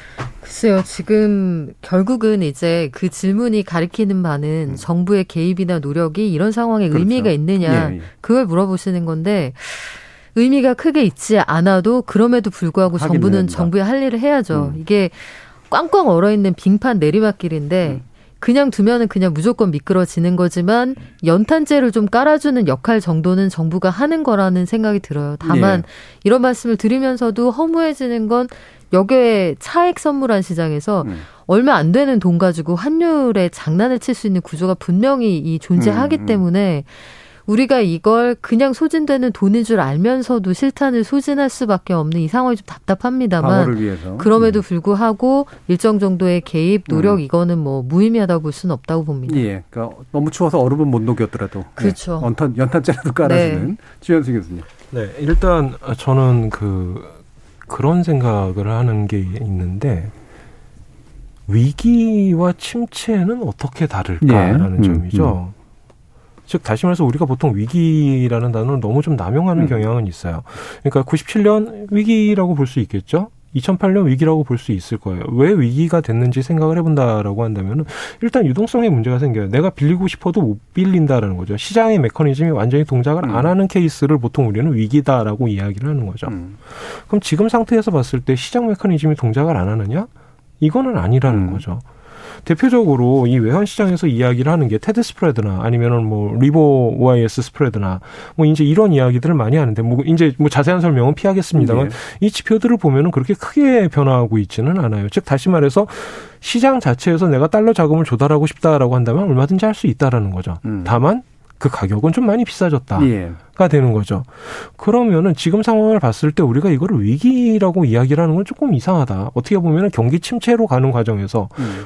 S8: 글쎄요, 지금 결국은 이제 그 질문이 가리키는 바는 정부의 개입이나 노력이 이런 상황에
S6: 음. 그렇죠.
S8: 의미가 있느냐,
S6: 예, 예.
S8: 그걸 물어보시는 건데, 의미가 크게 있지 않아도 그럼에도 불구하고 정부는
S6: 된다.
S8: 정부의 할 일을 해야죠.
S6: 음.
S8: 이게 꽝꽝 얼어있는 빙판 내리막길인데,
S6: 음.
S8: 그냥 두면은 그냥 무조건 미끄러지는 거지만 연탄재를 좀 깔아주는 역할 정도는 정부가 하는 거라는 생각이 들어요. 다만
S6: 예.
S8: 이런 말씀을 드리면서도 허무해지는 건 여교의 차액 선물한 시장에서
S6: 음.
S8: 얼마 안 되는 돈 가지고 환율에 장난을 칠 수 있는 구조가 분명히 이 존재하기
S6: 음, 음.
S8: 때문에 우리가 이걸 그냥 소진되는 돈인 줄 알면서도 실탄을 소진할 수밖에 없는 이 상황이 좀 답답합니다만
S6: 방어를 위해서.
S8: 그럼에도
S6: 음.
S8: 불구하고 일정 정도의 개입 노력
S6: 음.
S8: 이거는 뭐 무의미하다고 볼 수는 없다고 봅니다.
S6: 예. 그러니까 너무 추워서 얼음은 못 녹였더라도.
S8: 그렇죠.
S6: 예. 연탄, 연탄재라도 깔아주는
S8: 네.
S6: 주현수 교수님.
S10: 네, 일단 저는 그 그런 생각을 하는 게 있는데 위기와 침체는 어떻게 다를까라는
S6: 예, 음,
S10: 점이죠. 즉 다시 말해서 우리가 보통 위기라는 단어를 너무 좀 남용하는
S6: 음.
S10: 경향은 있어요. 그러니까 97년 위기라고 볼 수 있겠죠. 2008년 위기라고 볼 수 있을 거예요. 왜 위기가 됐는지 생각을 해본다라고 한다면은 일단 유동성에 문제가 생겨요. 내가 빌리고 싶어도 못 빌린다라는 거죠. 시장의 메커니즘이 완전히 동작을
S6: 음.
S10: 안 하는 케이스를 보통 우리는 위기다라고 이야기를 하는 거죠.
S6: 음.
S10: 그럼 지금 상태에서 봤을 때 시장 메커니즘이 동작을 안 하느냐? 이거는 아니라는
S6: 음.
S10: 거죠. 대표적으로 이 외환 시장에서 이야기를 하는 게 테드 스프레드나 아니면은 뭐 리보 OIS 스프레드나 뭐 이제 이런 이야기들을 많이 하는데 뭐 이제 뭐 자세한 설명은 피하겠습니다만
S6: 예.
S10: 이 지표들을 보면은 그렇게 크게 변화하고 있지는 않아요. 즉 다시 말해서 시장 자체에서 내가 달러 자금을 조달하고 싶다라고 한다면 얼마든지 할 수 있다라는 거죠.
S6: 음.
S10: 다만 그 가격은 좀 많이 비싸졌다.
S6: 예.
S10: 가 되는 거죠. 그러면은 지금 상황을 봤을 때 우리가 이거를 위기라고 이야기를 하는 건 조금 이상하다. 어떻게 보면은 경기 침체로 가는 과정에서
S6: 음.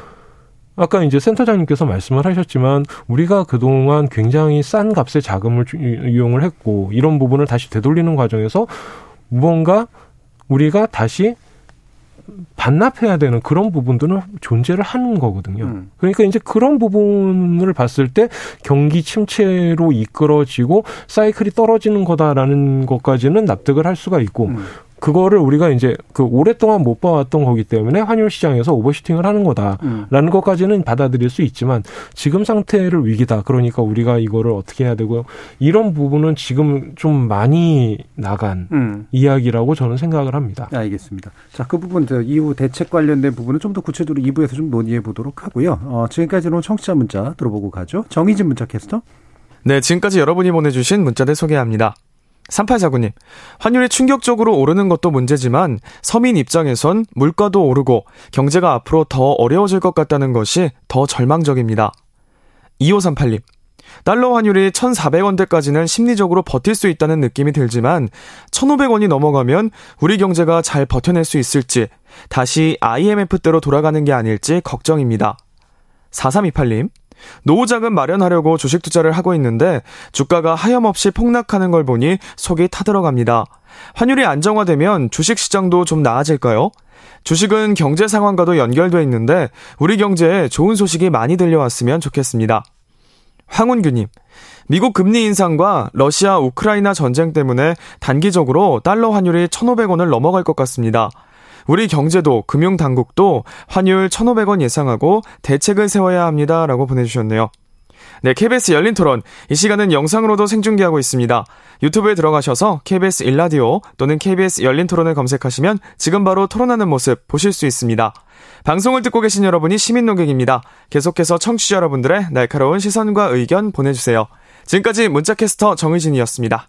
S10: 아까 이제 센터장님께서 말씀을 하셨지만 우리가 그동안 굉장히 싼 값의 자금을 주- 이용을 했고 이런 부분을 다시 되돌리는 과정에서 무언가 우리가 다시 반납해야 되는 그런 부분들은 존재를 하는 거거든요.
S6: 음.
S10: 그러니까 이제 그런 부분을 봤을 때 경기 침체로 이끌어지고 사이클이 떨어지는 거다라는 것까지는 납득을 할 수가 있고
S6: 음.
S10: 그거를 우리가 이제 그 오랫동안 못 봐왔던 거기 때문에 환율 시장에서 오버슈팅을 하는 거다라는
S6: 음.
S10: 것까지는 받아들일 수 있지만 지금 상태를 위기다. 그러니까 우리가 이거를 어떻게 해야 되고요. 이런 부분은 지금 좀 많이 나간
S6: 음.
S10: 이야기라고 저는 생각을 합니다.
S6: 알겠습니다. 자, 그 부분, 저 이후 대책 관련된 부분은 좀 더 구체적으로 2부에서 좀 논의해 보도록 하고요. 어, 지금까지는 청취자 문자 들어보고 가죠. 정희진 문자 캐스터.
S11: 네, 지금까지 여러분이 보내주신 문자들 소개합니다. 3849님, 환율이 충격적으로 오르는 것도 문제지만 서민 입장에선 물가도 오르고 경제가 앞으로 더 어려워질 것 같다는 것이 더 절망적입니다. 2538님, 달러 환율이 1,400원대까지는 심리적으로 버틸 수 있다는 느낌이 들지만 1,500원이 넘어가면 우리 경제가 잘 버텨낼 수 있을지 다시 IMF대로 돌아가는 게 아닐지 걱정입니다. 4328님, 노후 자금 마련하려고 주식 투자를 하고 있는데 주가가 하염없이 폭락하는 걸 보니 속이 타들어갑니다. 환율이 안정화되면 주식 시장도 좀 나아질까요? 주식은 경제 상황과도 연결돼 있는데 우리 경제에 좋은 소식이 많이 들려왔으면 좋겠습니다. 황운규님, 미국 금리 인상과 러시아 우크라이나 전쟁 때문에 단기적으로 달러 환율이 1,500원을 넘어갈 것 같습니다. 우리 경제도 금융당국도 환율 1,500원 예상하고 대책을 세워야 합니다. 라고 보내주셨네요. 네, KBS 열린 토론. 이 시간은 영상으로도 생중계하고 있습니다. 유튜브에 들어가셔서 KBS 일라디오 또는 KBS 열린 토론을 검색하시면 지금 바로 토론하는 모습 보실 수 있습니다. 방송을 듣고 계신 여러분이 시민 농객입니다. 계속해서 청취자 여러분들의 날카로운 시선과 의견 보내주세요. 지금까지 문자캐스터 정의진이었습니다.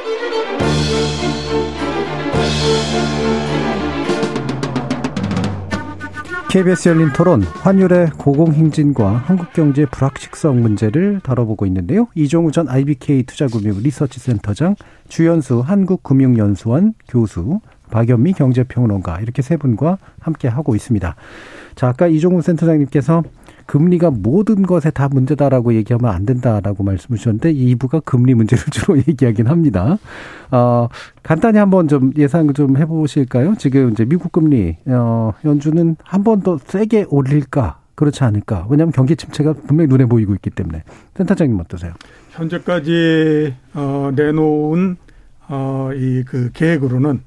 S6: KBS 열린 토론 환율의 고공행진과 한국 경제의 불확실성 문제를 다뤄보고 있는데요. 이종우 전 IBK 투자금융 리서치센터장, 주연수 한국금융연수원 교수, 박연미 경제평론가 이렇게 세 분과 함께 하고 있습니다. 자, 아까 이종우 센터장님께서 금리가 모든 것에 다 문제다라고 얘기하면 안 된다라고 말씀을 주셨는데 이 2부가 금리 문제를 [LAUGHS] 주로 얘기하긴 합니다. 어, 간단히 한번 좀 예상 좀 해보실까요? 지금 이제 미국 금리 어, 연준은 한 번 더 세게 올릴까? 그렇지 않을까? 왜냐하면 경기 침체가 분명히 눈에 보이고 있기 때문에 센터장님 어떠세요?
S9: 현재까지 어, 내놓은 어, 이 그 계획으로는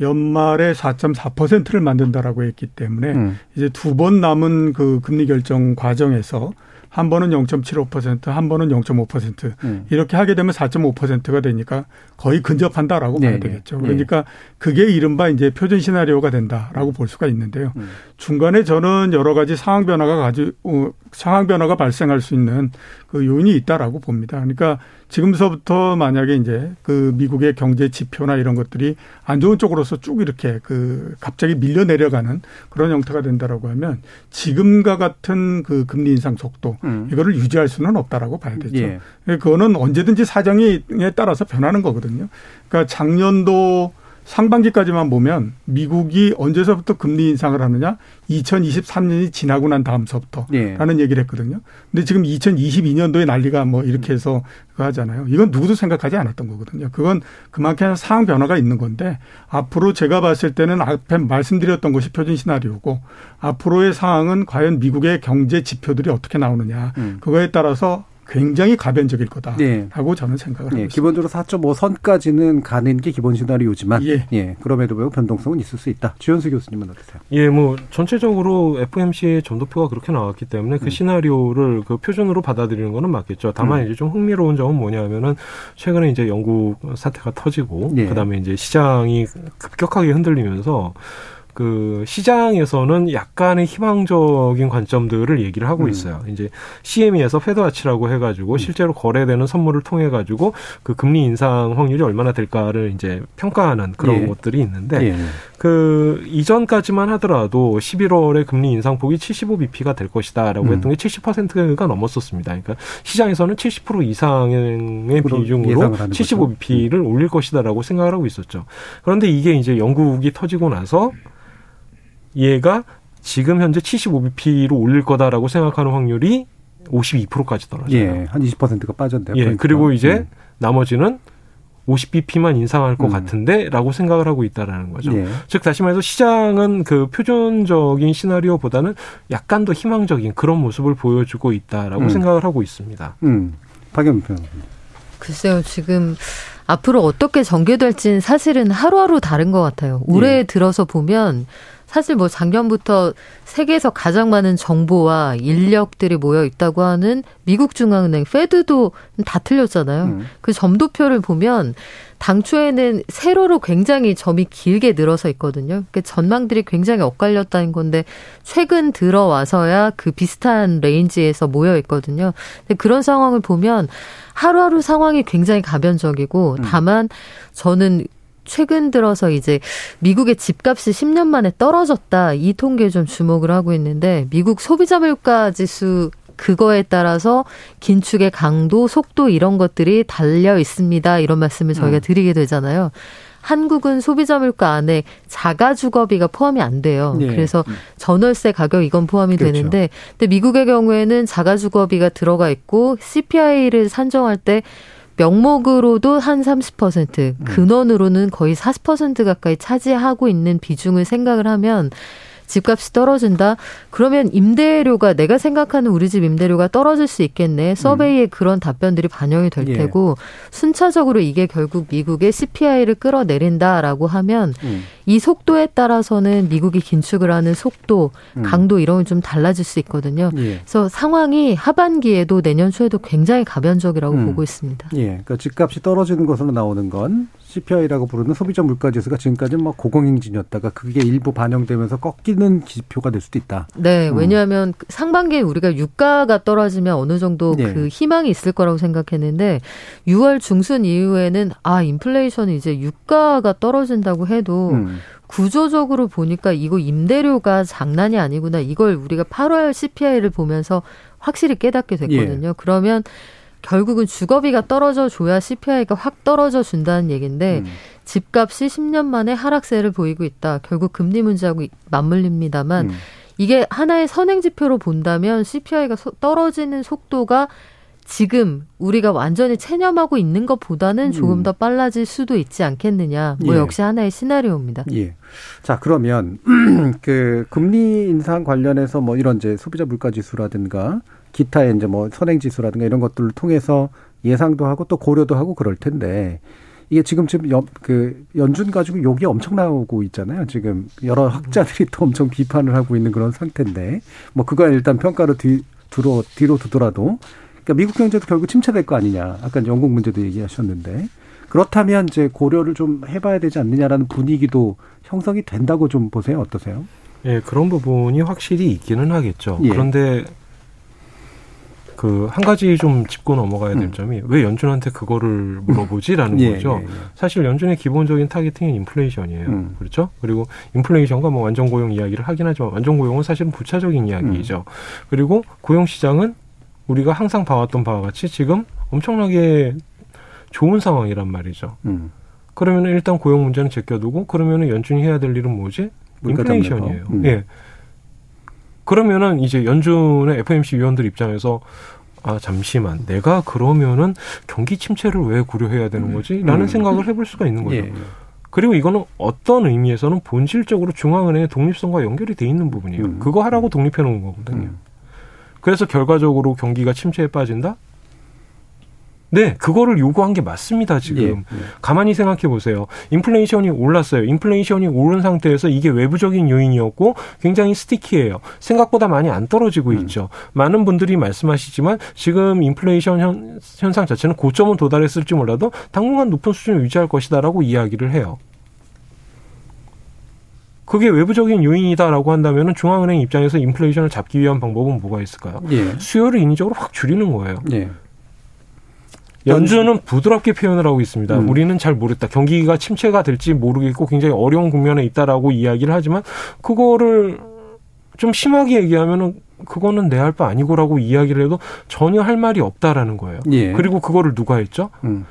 S9: 연말에 4.4%를 만든다라고 했기 때문에
S6: 음.
S9: 이제 두 번 남은 그 금리 결정 과정에서 한 번은 0.75%, 한 번은 0.5%
S6: 음.
S9: 이렇게 하게 되면 4.5%가 되니까 거의 근접한다라고
S6: 네,
S9: 봐야
S6: 네.
S9: 되겠죠.
S6: 네.
S9: 그러니까 그게 이른바 이제 표준 시나리오가 된다라고 볼 수가 있는데요.
S6: 음.
S9: 중간에 저는 여러 가지 상황 변화가 가지 어, 상황 변화가 발생할 수 있는 그 요인이 있다라고 봅니다. 그러니까 지금서부터 만약에 이제 그 미국의 경제 지표나 이런 것들이 안 좋은 쪽으로서 쭉 이렇게 그 갑자기 밀려 내려가는 그런 형태가 된다라고 하면 지금과 같은 그 금리 인상 속도
S6: 음.
S9: 이거를 유지할 수는 없다라고 봐야 되죠.
S6: 예.
S9: 그거는 언제든지 사정에 따라서 변하는 거거든요. 그러니까 작년도 상반기까지만 보면 미국이 언제서부터 금리 인상을 하느냐? 2023년이 지나고 난 다음서부터
S6: 예.
S9: 라는 얘기를 했거든요. 근데 지금 2022년도에 난리가 뭐 이렇게 해서 그거 하잖아요. 이건 누구도 생각하지 않았던 거거든요. 그건 그만큼 상황 변화가 있는 건데 앞으로 제가 봤을 때는 앞에 말씀드렸던 것이 표준 시나리오고 앞으로의 상황은 과연 미국의 경제 지표들이 어떻게 나오느냐.
S6: 음.
S9: 그거에 따라서 굉장히 가변적일 거다라고
S6: 네.
S9: 저는 생각을
S6: 예,
S9: 있습니다.
S6: 기본적으로 4.5 선까지는 가는 게 기본 시나리오지만
S9: 예.
S6: 그럼에도 불구하고 변동성은 있을 수 있다. 주현수 교수님은 어떠세요?
S10: 예, 뭐 전체적으로 FMC의 점도표가 그렇게 나왔기 때문에 그 시나리오를 그 표준으로 받아들이는 거는 맞겠죠. 다만
S6: 음.
S10: 이제 좀 흥미로운 점은 뭐냐면은 최근에 이제 영국 사태가 터지고
S6: 예.
S10: 그다음에 이제 시장이 급격하게 흔들리면서 그 시장에서는 약간의 희망적인 관점들을 얘기를 하고 있어요. 음. 이제 CME에서 페드와치라고 해가지고 음. 실제로 거래되는 선물을 통해 가지고 그 금리 인상 확률이 얼마나 될까를 이제 평가하는 그런 예. 것들이 있는데 예. 그 이전까지만 하더라도 11월에 금리 인상폭이 75bp가 될 것이다라고 음. 했던 게 70%가 넘었었습니다. 그러니까 시장에서는 70% 이상의 비중으로 75bp를 올릴 것이다라고 생각을 하고 있었죠. 그런데 이게 이제 영국이 터지고 나서 얘가 지금 현재 75bp로 올릴 거다라고 생각하는 확률이 52%까지 떨어져요.
S6: 예, 한 20%가 빠졌네요.
S10: 예. 그리고 이제 음. 나머지는 50bp만 인상할 것 음. 같은데라고 생각을 하고 있다라는 거죠. 예. 즉 다시 말해서 시장은 그 표준적인 시나리오보다는 약간 더 희망적인 그런 모습을 보여주고 있다라고 음. 생각을 하고 있습니다.
S6: 음. 박영 표
S8: 글쎄요, 지금 앞으로 어떻게 전개될지는 사실은 하루하루 다른 것 같아요. 올해 예. 들어서 보면 사실 뭐 작년부터 세계에서 가장 많은 정보와 인력들이 모여 있다고 하는 미국 중앙은행 Fed도 다 틀렸잖아요. 음. 그 점도표를 보면 당초에는 세로로 굉장히 점이 길게 늘어서 있거든요. 그 전망들이 굉장히 엇갈렸다는 건데 최근 들어와서야 그 비슷한 range에서 모여 있거든요. 근데 그런 상황을 보면 하루하루 상황이 굉장히 가변적이고 음. 다만 저는 최근 들어서 이제 미국의 집값이 10년 만에 떨어졌다 이 통계에 좀 주목을 하고 있는데 미국 소비자 물가 지수 그거에 따라서 긴축의 강도, 속도 이런 것들이 달려 있습니다. 이런 말씀을 저희가 음. 드리게 되잖아요. 한국은 소비자 물가 안에 자가 주거비가 포함이 안 돼요. 네. 그래서 음. 전월세 가격 이건 포함이 그렇죠. 되는데 근데 미국의 경우에는 자가 주거비가 들어가 있고 CPI를 산정할 때 명목으로도 한 30%, 음. 근원으로는 거의 40% 가까이 차지하고 있는 비중을 생각을 하면 집값이 떨어진다? 그러면 임대료가 내가 생각하는 우리 집 임대료가 떨어질 수 있겠네. 서베이에 음. 그런 답변들이 반영이 될 예. 테고 순차적으로 이게 결국 미국의 CPI를 끌어내린다라고 하면 음. 이 속도에 따라서는 미국이 긴축을 하는 속도, 음. 강도 이런 게 좀 달라질 수 있거든요. 예. 그래서 상황이 하반기에도 내년 초에도 굉장히 가변적이라고 음. 보고 있습니다.
S6: 예. 그러니까 집값이 떨어지는 것으로 나오는 건 CPI라고 부르는 소비자 물가 지수가 지금까지는 뭐 고공행진이었다가 그게 일부 반영되면서 꺾이는 지표가 될 수도 있다.
S8: 네, 음. 왜냐하면 상반기에 우리가 유가가 떨어지면 어느 정도 네. 그 희망이 있을 거라고 생각했는데 6월 중순 이후에는 아 인플레이션이 이제 유가가 떨어진다고 해도 음. 구조적으로 보니까 이거 임대료가 장난이 아니구나. 이걸 우리가 8월 CPI를 보면서 확실히 깨닫게 됐거든요. 예. 그러면 결국은 주거비가 떨어져 줘야 CPI가 확 떨어져 준다는 얘기인데 음. 집값이 10년 만에 하락세를 보이고 있다. 결국 금리 문제하고 맞물립니다만 음. 이게 하나의 선행 지표로 본다면 CPI가 떨어지는 속도가 지금 우리가 완전히 체념하고 있는 것보다는 조금 음. 더 빨라질 수도 있지 않겠느냐. 뭐 예. 역시 하나의 시나리오입니다.
S6: 예. 자, 그러면 [CLEARS THROAT] 그 금리 인상 관련해서 뭐 이런 이제 소비자 물가 지수라든가 기타의 이제 뭐 선행 지수라든가 이런 것들을 통해서 예상도 하고 또 고려도 하고 그럴 텐데 이게 지금 지금 연, 그 연준 가지고 욕이 엄청 나오고 있잖아요. 지금 여러 학자들이 또 엄청 비판을 하고 있는 그런 상태인데 뭐 그건 일단 평가로 뒤, 뒤로 뒤로 두더라도 그러니까 미국 경제도 결국 침체될 거 아니냐. 아까 영국 문제도 얘기하셨는데 그렇다면 이제 고려를 좀 해봐야 되지 않느냐라는 분위기도 형성이 된다고 좀 보세요. 어떠세요?
S10: 예, 그런 부분이 확실히 있기는 하겠죠. 예. 그런데 그 한 가지 좀 짚고 넘어가야 될 음. 점이 왜 연준한테 그거를 물어보지라는 [LAUGHS] 예, 거죠. 예, 예. 사실 연준의 기본적인 타겟팅은 인플레이션이에요. 음. 그렇죠? 그리고 인플레이션과 뭐 완전 고용 이야기를 하긴 하지만 완전 고용은 사실은 부차적인 이야기이죠. 음. 그리고 고용 시장은 우리가 항상 봐왔던 바와 같이 지금 엄청나게 좋은 상황이란 말이죠. 음. 그러면 일단 고용 문제는 제껴두고 그러면은 연준이 해야 될 일은 뭐지? 인플레이션이에요. 음. 예. 그러면은 이제 연준의 FMC 위원들 입장에서 아 잠시만 내가 그러면은 경기 침체를 왜 고려해야 되는 거지? 라는 음. 생각을 해볼 수가 있는 거죠. 예. 그리고 이거는 어떤 의미에서는 본질적으로 중앙은행의 독립성과 연결이 돼 있는 부분이에요. 음. 그거 하라고 독립해 놓은 거거든요. 음. 그래서 결과적으로 경기가 침체에 빠진다? 네, 그거를 요구한 게 맞습니다, 지금. 예, 예. 가만히 생각해 보세요. 인플레이션이 올랐어요. 인플레이션이 오른 상태에서 이게 외부적인 요인이었고 굉장히 스티키해요. 생각보다 많이 안 떨어지고 음. 있죠. 많은 분들이 말씀하시지만 지금 인플레이션 현, 현상 자체는 고점은 도달했을지 몰라도 당분간 높은 수준을 유지할 것이다라고 이야기를 해요. 그게 외부적인 요인이다라고 한다면 중앙은행 입장에서 인플레이션을 잡기 위한 방법은 뭐가 있을까요?
S6: 예.
S10: 수요를 인위적으로 확 줄이는 거예요.
S6: 예.
S10: 연준은 부드럽게 표현을 하고 있습니다.
S6: 음.
S10: 우리는 잘 모르겠다. 경기가 침체가 될지 모르겠고 굉장히 어려운 국면에 있다라고 이야기를 하지만 그거를 좀 심하게 얘기하면은 그거는 내 할 바 아니고라고 이야기를 해도 전혀 할 말이 없다라는 거예요.
S6: 예.
S10: 그리고 그거를 누가 했죠?
S6: 음.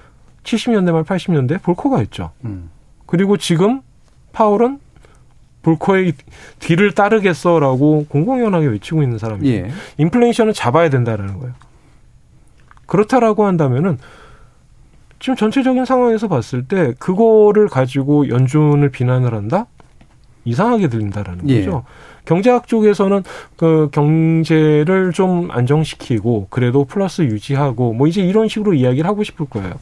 S10: 70년대 말 80년대 볼커가 했죠.
S6: 음.
S10: 그리고 지금 파월은 볼커의 뒤를 따르겠어라고 공공연하게 외치고 있는 사람이에요.
S6: 예.
S10: 인플레이션은 잡아야 된다라는 거예요. 그렇다라고 한다면은 지금 전체적인 상황에서 봤을 때 그거를 가지고 연준을 비난을 한다? 이상하게 들린다라는
S6: 예.
S10: 거죠. 경제학 쪽에서는 그 경제를 좀 안정시키고 그래도 플러스 유지하고 뭐 이제 이런 식으로 이야기를 하고 싶을 거예요.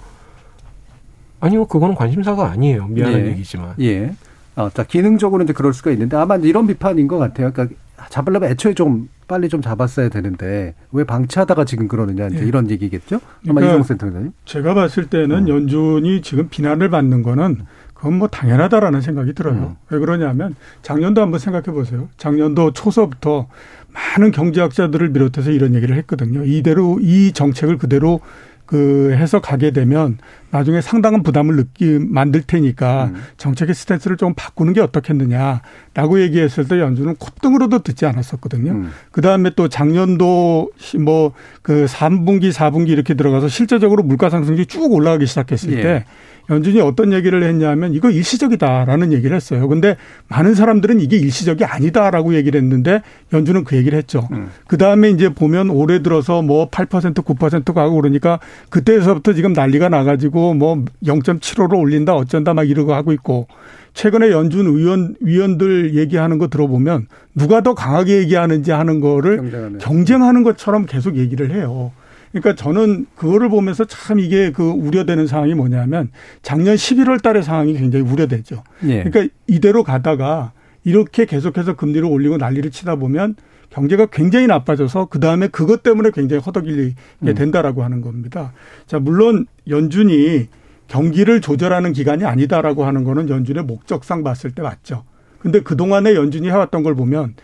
S10: 아니요, 그거는 관심사가 아니에요. 미안한
S6: 예.
S10: 얘기지만.
S6: 예. 어, 자, 기능적으로 이제 그럴 수가 있는데 아마 이런 비판인 것 같아요. 그러니까 잡으려면 애초에 좀 빨리 좀 잡았어야 되는데 왜 방치하다가 지금 그러느냐 이제
S9: 예.
S6: 이런 얘기겠죠? 아마
S9: 그러니까
S6: 이종 센터장님.
S9: 제가 봤을 때는 연준이 지금 비난을 받는 거는 그건 뭐 당연하다라는 생각이 들어요. 왜 그러냐면 작년도 한번 생각해 보세요. 작년도 초서부터 많은 경제학자들을 비롯해서 이런 얘기를 했거든요. 이대로 이 정책을 그대로 그 해서 가게 되면 나중에 상당한 부담을 느끼 만들 테니까 정책의 스탠스를 좀 바꾸는 게 어떻겠느냐라고 얘기했을 때 연준은 콧등으로도 듣지 않았었거든요. 그 다음에 또 작년도 뭐 그 3분기, 4분기 이렇게 들어가서 실제적으로 물가 상승률이 쭉 올라가기 시작했을
S6: 예.
S9: 때 연준이 어떤 얘기를 했냐면 이거 일시적이다라는 얘기를 했어요. 근데 많은 사람들은 이게 일시적이 아니다라고 얘기를 했는데 연준은 그 얘기를 했죠. 그 다음에 이제 보면 올해 들어서 뭐 8% 9% 가고 그러니까 그때서부터 지금 난리가 나가지고 뭐 0.75로 올린다 어쩐다 막 이러고 하고 있고 최근에 연준 의원 위원들 얘기하는 거 들어보면 누가 더 강하게 얘기하는지 하는 거를.
S6: 경쟁하는
S9: 것처럼 계속 얘기를 해요. 그러니까 저는 그거를 보면서 참 이게 그 우려되는 상황이 뭐냐면 작년 11월 달의 상황이 굉장히 우려되죠.
S6: 예.
S9: 그러니까 이대로 가다가 이렇게 계속해서 금리를 올리고 난리를 치다 보면 경제가 굉장히 나빠져서 그 다음에 그것 때문에 굉장히 허덕이게
S6: 음.
S9: 된다라고 하는 겁니다. 자, 물론 연준이 경기를 조절하는 기간이 아니다라고 하는 거는 연준의 목적상 봤을 때 맞죠. 근데 그동안에 연준이 해왔던 걸 보면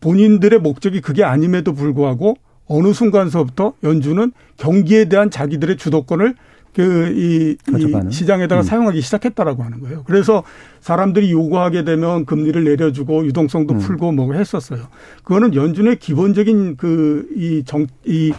S9: 본인들의 목적이 그게 아님에도 불구하고 어느 순간서부터 연준은 경기에 대한 자기들의 주도권을 그, 이, 시장에다가
S6: 음.
S9: 사용하기 시작했다라고 하는 거예요. 그래서 사람들이 요구하게 되면 금리를 내려주고 유동성도
S6: 음.
S9: 풀고 뭐 했었어요. 그거는 연준의 기본적인 그, 이 정, 이,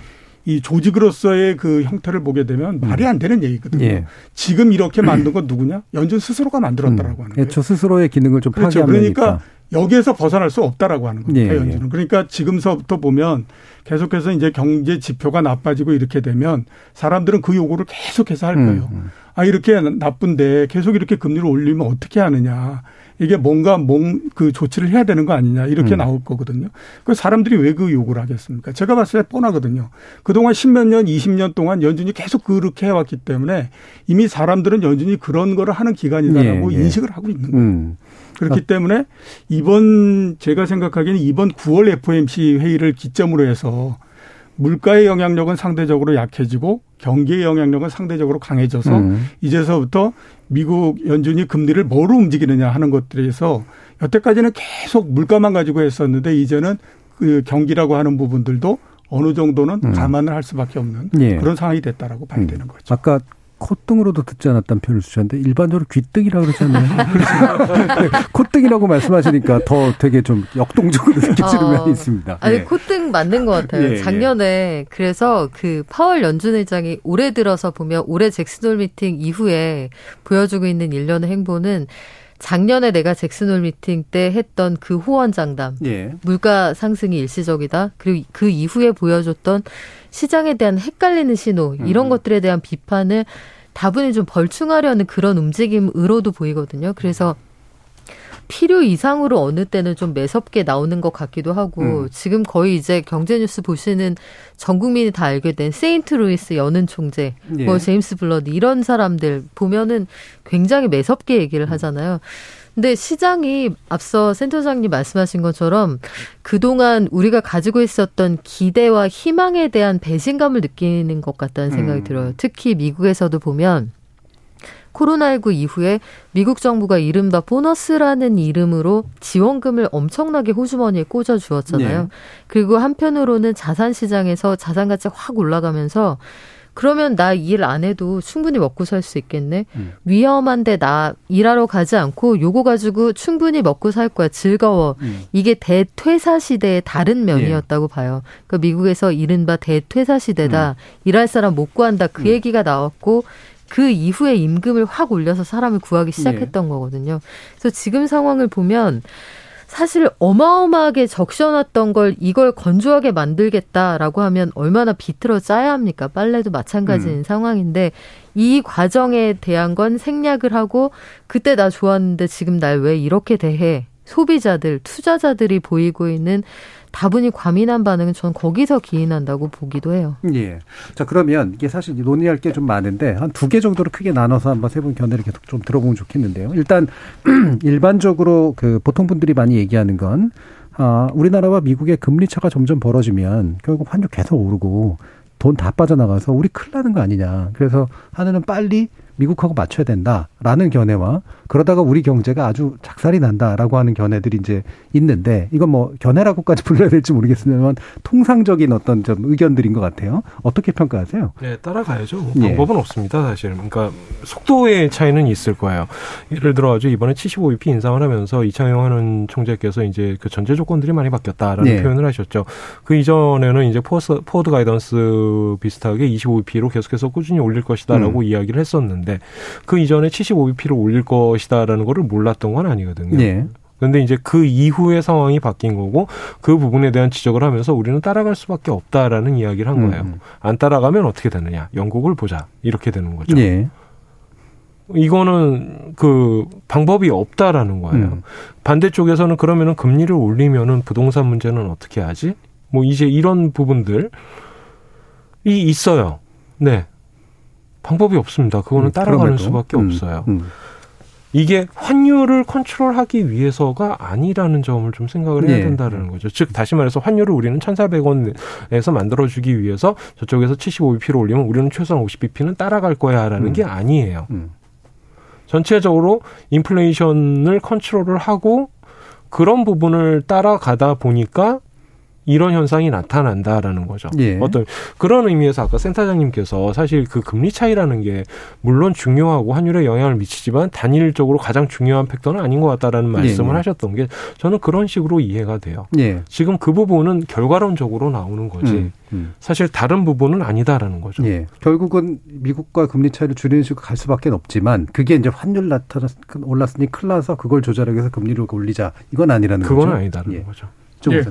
S9: 이 조직으로서의 그 형태를 보게 되면 말이 안 되는 얘기거든요.
S6: 예.
S9: 지금 이렇게 [CLEARS THROAT] 만든 건 누구냐? 연준 스스로가 만들었다라고 하는 거예요.
S6: 애초 스스로의 기능을 좀
S9: 그렇죠.
S6: 파괴한
S9: 그러니까
S6: 면이니까.
S9: 여기에서 벗어날 수 없다라고 하는 겁니다.
S6: 예,
S9: 연준은. 그러니까 지금서부터 보면 계속해서 이제 경제 지표가 나빠지고 이렇게 되면 사람들은 그 요구를 계속해서 할 거예요.
S6: 음,
S9: 아 이렇게 나쁜데 계속 이렇게 금리를 올리면 어떻게 하느냐. 이게 뭔가 몸그 조치를 해야 되는 거 아니냐 이렇게
S6: 음.
S9: 나올 거거든요. 그 사람들이 왜 그 요구를 하겠습니까? 제가 봤을 때 뻔하거든요. 그동안 십몇 년, 이십 년 동안 연준이 계속 그렇게 해왔기 때문에 이미 사람들은 연준이 그런 거를 하는 기관이다라고
S6: 예, 예.
S9: 인식을 하고 있는 거예요.
S6: 음.
S9: 그렇기 때문에 이번 제가 생각하기에는 이번 9월 FOMC 회의를 기점으로 해서 물가의 영향력은 상대적으로 약해지고 경기의 영향력은 상대적으로 강해져서
S6: 음.
S9: 이제서부터 미국 연준이 금리를 뭐로 움직이느냐 하는 것들에서 여태까지는 계속 물가만 가지고 했었는데 이제는 그 경기라고 하는 부분들도 어느 정도는
S6: 음.
S9: 감안을 할 수밖에 없는
S6: 예.
S9: 그런 상황이 됐다라고 봐야 되는 거죠.
S6: 아까 콧등으로도 듣지 않았다는 표현을 쓰셨는데 일반적으로 귀등이라고 그러잖아요. 그래서 [LAUGHS] 콧등이라고 말씀하시니까 더 되게 좀 역동적으로 느껴지는
S8: 어.
S6: 면이 있습니다.
S8: 아니
S6: 예.
S8: 콧등 맞는 것 같아요.
S6: 예, 예.
S8: 작년에 그래서 그 파월 연준 의장이 올해 들어서 보면 올해 잭슨홀 미팅 이후에 보여주고 있는 일련의 행보는 작년에 내가 잭슨홀 미팅 때 했던 그 호언 장담,
S6: 예.
S8: 물가 상승이 일시적이다. 그리고 그 이후에 보여줬던 시장에 대한 헷갈리는 신호 이런 것들에 대한 비판을 다분히 좀 벌충하려는 그런 움직임으로도 보이거든요. 그래서 필요 이상으로 어느 때는 좀 매섭게 나오는 것 같기도 하고
S12: 음.
S8: 지금 거의 이제 경제뉴스 보시는 전 국민이 다 알게 된 세인트 루이스 연은 총재,
S12: 예.
S8: 뭐 제임스 불러드 이런 사람들 보면은 굉장히 매섭게 얘기를 하잖아요. 근데 시장이 앞서 센터장님 말씀하신 것처럼 그동안 우리가 가지고 있었던 기대와 희망에 대한 배신감을 느끼는 것 같다는 생각이
S12: 음.
S8: 들어요. 특히 미국에서도 보면 코로나19 이후에 미국 정부가 이른바 보너스라는 이름으로 지원금을 엄청나게 호주머니에 꽂아 주었잖아요.
S6: 네.
S8: 그리고 한편으로는 자산 시장에서 자산 가치가 확 올라가면서 그러면 나 일 안 해도 충분히 먹고 살 수 있겠네.
S6: 음.
S8: 위험한데 나 일하러 가지 않고 요거 가지고 충분히 먹고 살 거야. 즐거워.
S6: 음.
S8: 이게 대퇴사 시대의 다른 면이었다고 봐요. 그러니까 미국에서 이른바 대퇴사 시대다. 일할 사람 못 구한다. 그 얘기가 나왔고 그 이후에 임금을 확 올려서 사람을 구하기 시작했던 거거든요. 그래서 지금 상황을 보면 사실 어마어마하게 적셔놨던 걸 이걸 건조하게 만들겠다라고 하면 얼마나 비틀어 짜야 합니까? 빨래도 마찬가지인
S6: 음.
S8: 상황인데 이 과정에 대한 건 생략을 하고 그때 나 좋았는데 지금 날 왜 이렇게 대해 소비자들, 투자자들이 보이고 있는 다분히 과민한 반응은 전 거기서 기인한다고 보기도 해요.
S6: 예. 자, 그러면 이게 사실 논의할 게 좀 많은데 한 두 개 정도로 크게 나눠서 한번 세 분 견해를 계속 좀 들어보면 좋겠는데요. 일단 [CLEARS THROAT] 일반적으로 그 보통 분들이 많이 얘기하는 건 아, 우리나라와 미국의 금리 차가 점점 벌어지면 결국 환율 계속 오르고 돈 다 빠져나가서 우리 큰일 나는 거 아니냐. 그래서 하늘은 빨리 미국하고 맞춰야 된다라는 견해와 그러다가 우리 경제가 아주 작살이 난다라고 하는 견해들이 이제 있는데 이건 뭐 견해라고까지 [LAUGHS] 불러야 될지 모르겠습니다만 통상적인 어떤 좀 의견들인 것 같아요. 어떻게 평가하세요?
S10: 네, 따라가야죠.
S6: 예.
S10: 방법은 없습니다, 사실. 그러니까 속도의 차이는 있을 거예요. 예를 들어 아주 이번에 75bp 인상을 하면서 이창용 한은 총재께서 이제 그 전제 조건들이 많이 바뀌었다라는
S6: 예.
S10: 표현을 하셨죠. 그 이전에는 이제 포스, forward guidance 비슷하게 25bp로 계속해서 꾸준히 올릴 것이다라고
S6: 음.
S10: 이야기를 했었는데 그 이전에 75bp로 올릴 것이다라는 거를 몰랐던 건 아니거든요.
S6: 예.
S10: 근데 이제 그 이후의 상황이 바뀐 거고 그 부분에 대한 지적을 하면서 우리는 따라갈 수밖에 없다라는 이야기를 한 거예요.
S6: 음.
S10: 안 따라가면 어떻게 되느냐? 영국을 보자. 이렇게 되는 거죠.
S6: 예.
S10: 이거는 그 방법이 없다라는 거예요.
S6: 음.
S10: 반대쪽에서는 그러면은 금리를 올리면은 부동산 문제는 어떻게 하지? 뭐 이제 이런 부분들이 있어요. 네. 방법이 없습니다. 그거는
S6: 음,
S10: 따라가는. 수밖에
S6: 음,
S10: 없어요.
S6: 음.
S10: 이게 환율을 컨트롤하기 위해서가 아니라는 점을 좀 생각을 해야
S6: 예.
S10: 된다는 거죠. 즉 다시 말해서 환율을 우리는 1,400원에서 만들어 주기 위해서 저쪽에서 75bp로 올리면 우리는 최소한 50bp는 따라갈 거야라는
S6: 음.
S10: 게 아니에요.
S6: 음.
S10: 전체적으로 인플레이션을 컨트롤을 하고 그런 부분을 따라가다 보니까 이런 현상이 나타난다라는 거죠.
S6: 예.
S10: 어떤 그런 의미에서 아까 센터장님께서 사실 그 금리 차이라는 게 물론 중요하고 환율에 영향을 미치지만 단일적으로 가장 중요한 팩터는 아닌 것 같다라는 말씀을
S6: 예.
S10: 하셨던 게 저는 그런 식으로 이해가 돼요.
S6: 예.
S10: 지금 그 부분은 결과론적으로 나오는 거지
S6: 음, 음.
S10: 사실 다른 부분은 아니다라는 거죠.
S6: 예. 결국은 미국과 금리 차이를 줄이는 식으로 갈 수밖에 없지만 그게 이제 환율 나타나 올랐으니 큰일 나서 그걸 조절하기 위해서 금리를 올리자 이건 아니라는
S10: 그건
S6: 거죠.
S10: 아니다라는
S6: 예.
S10: 거죠.
S6: 좀
S9: 예.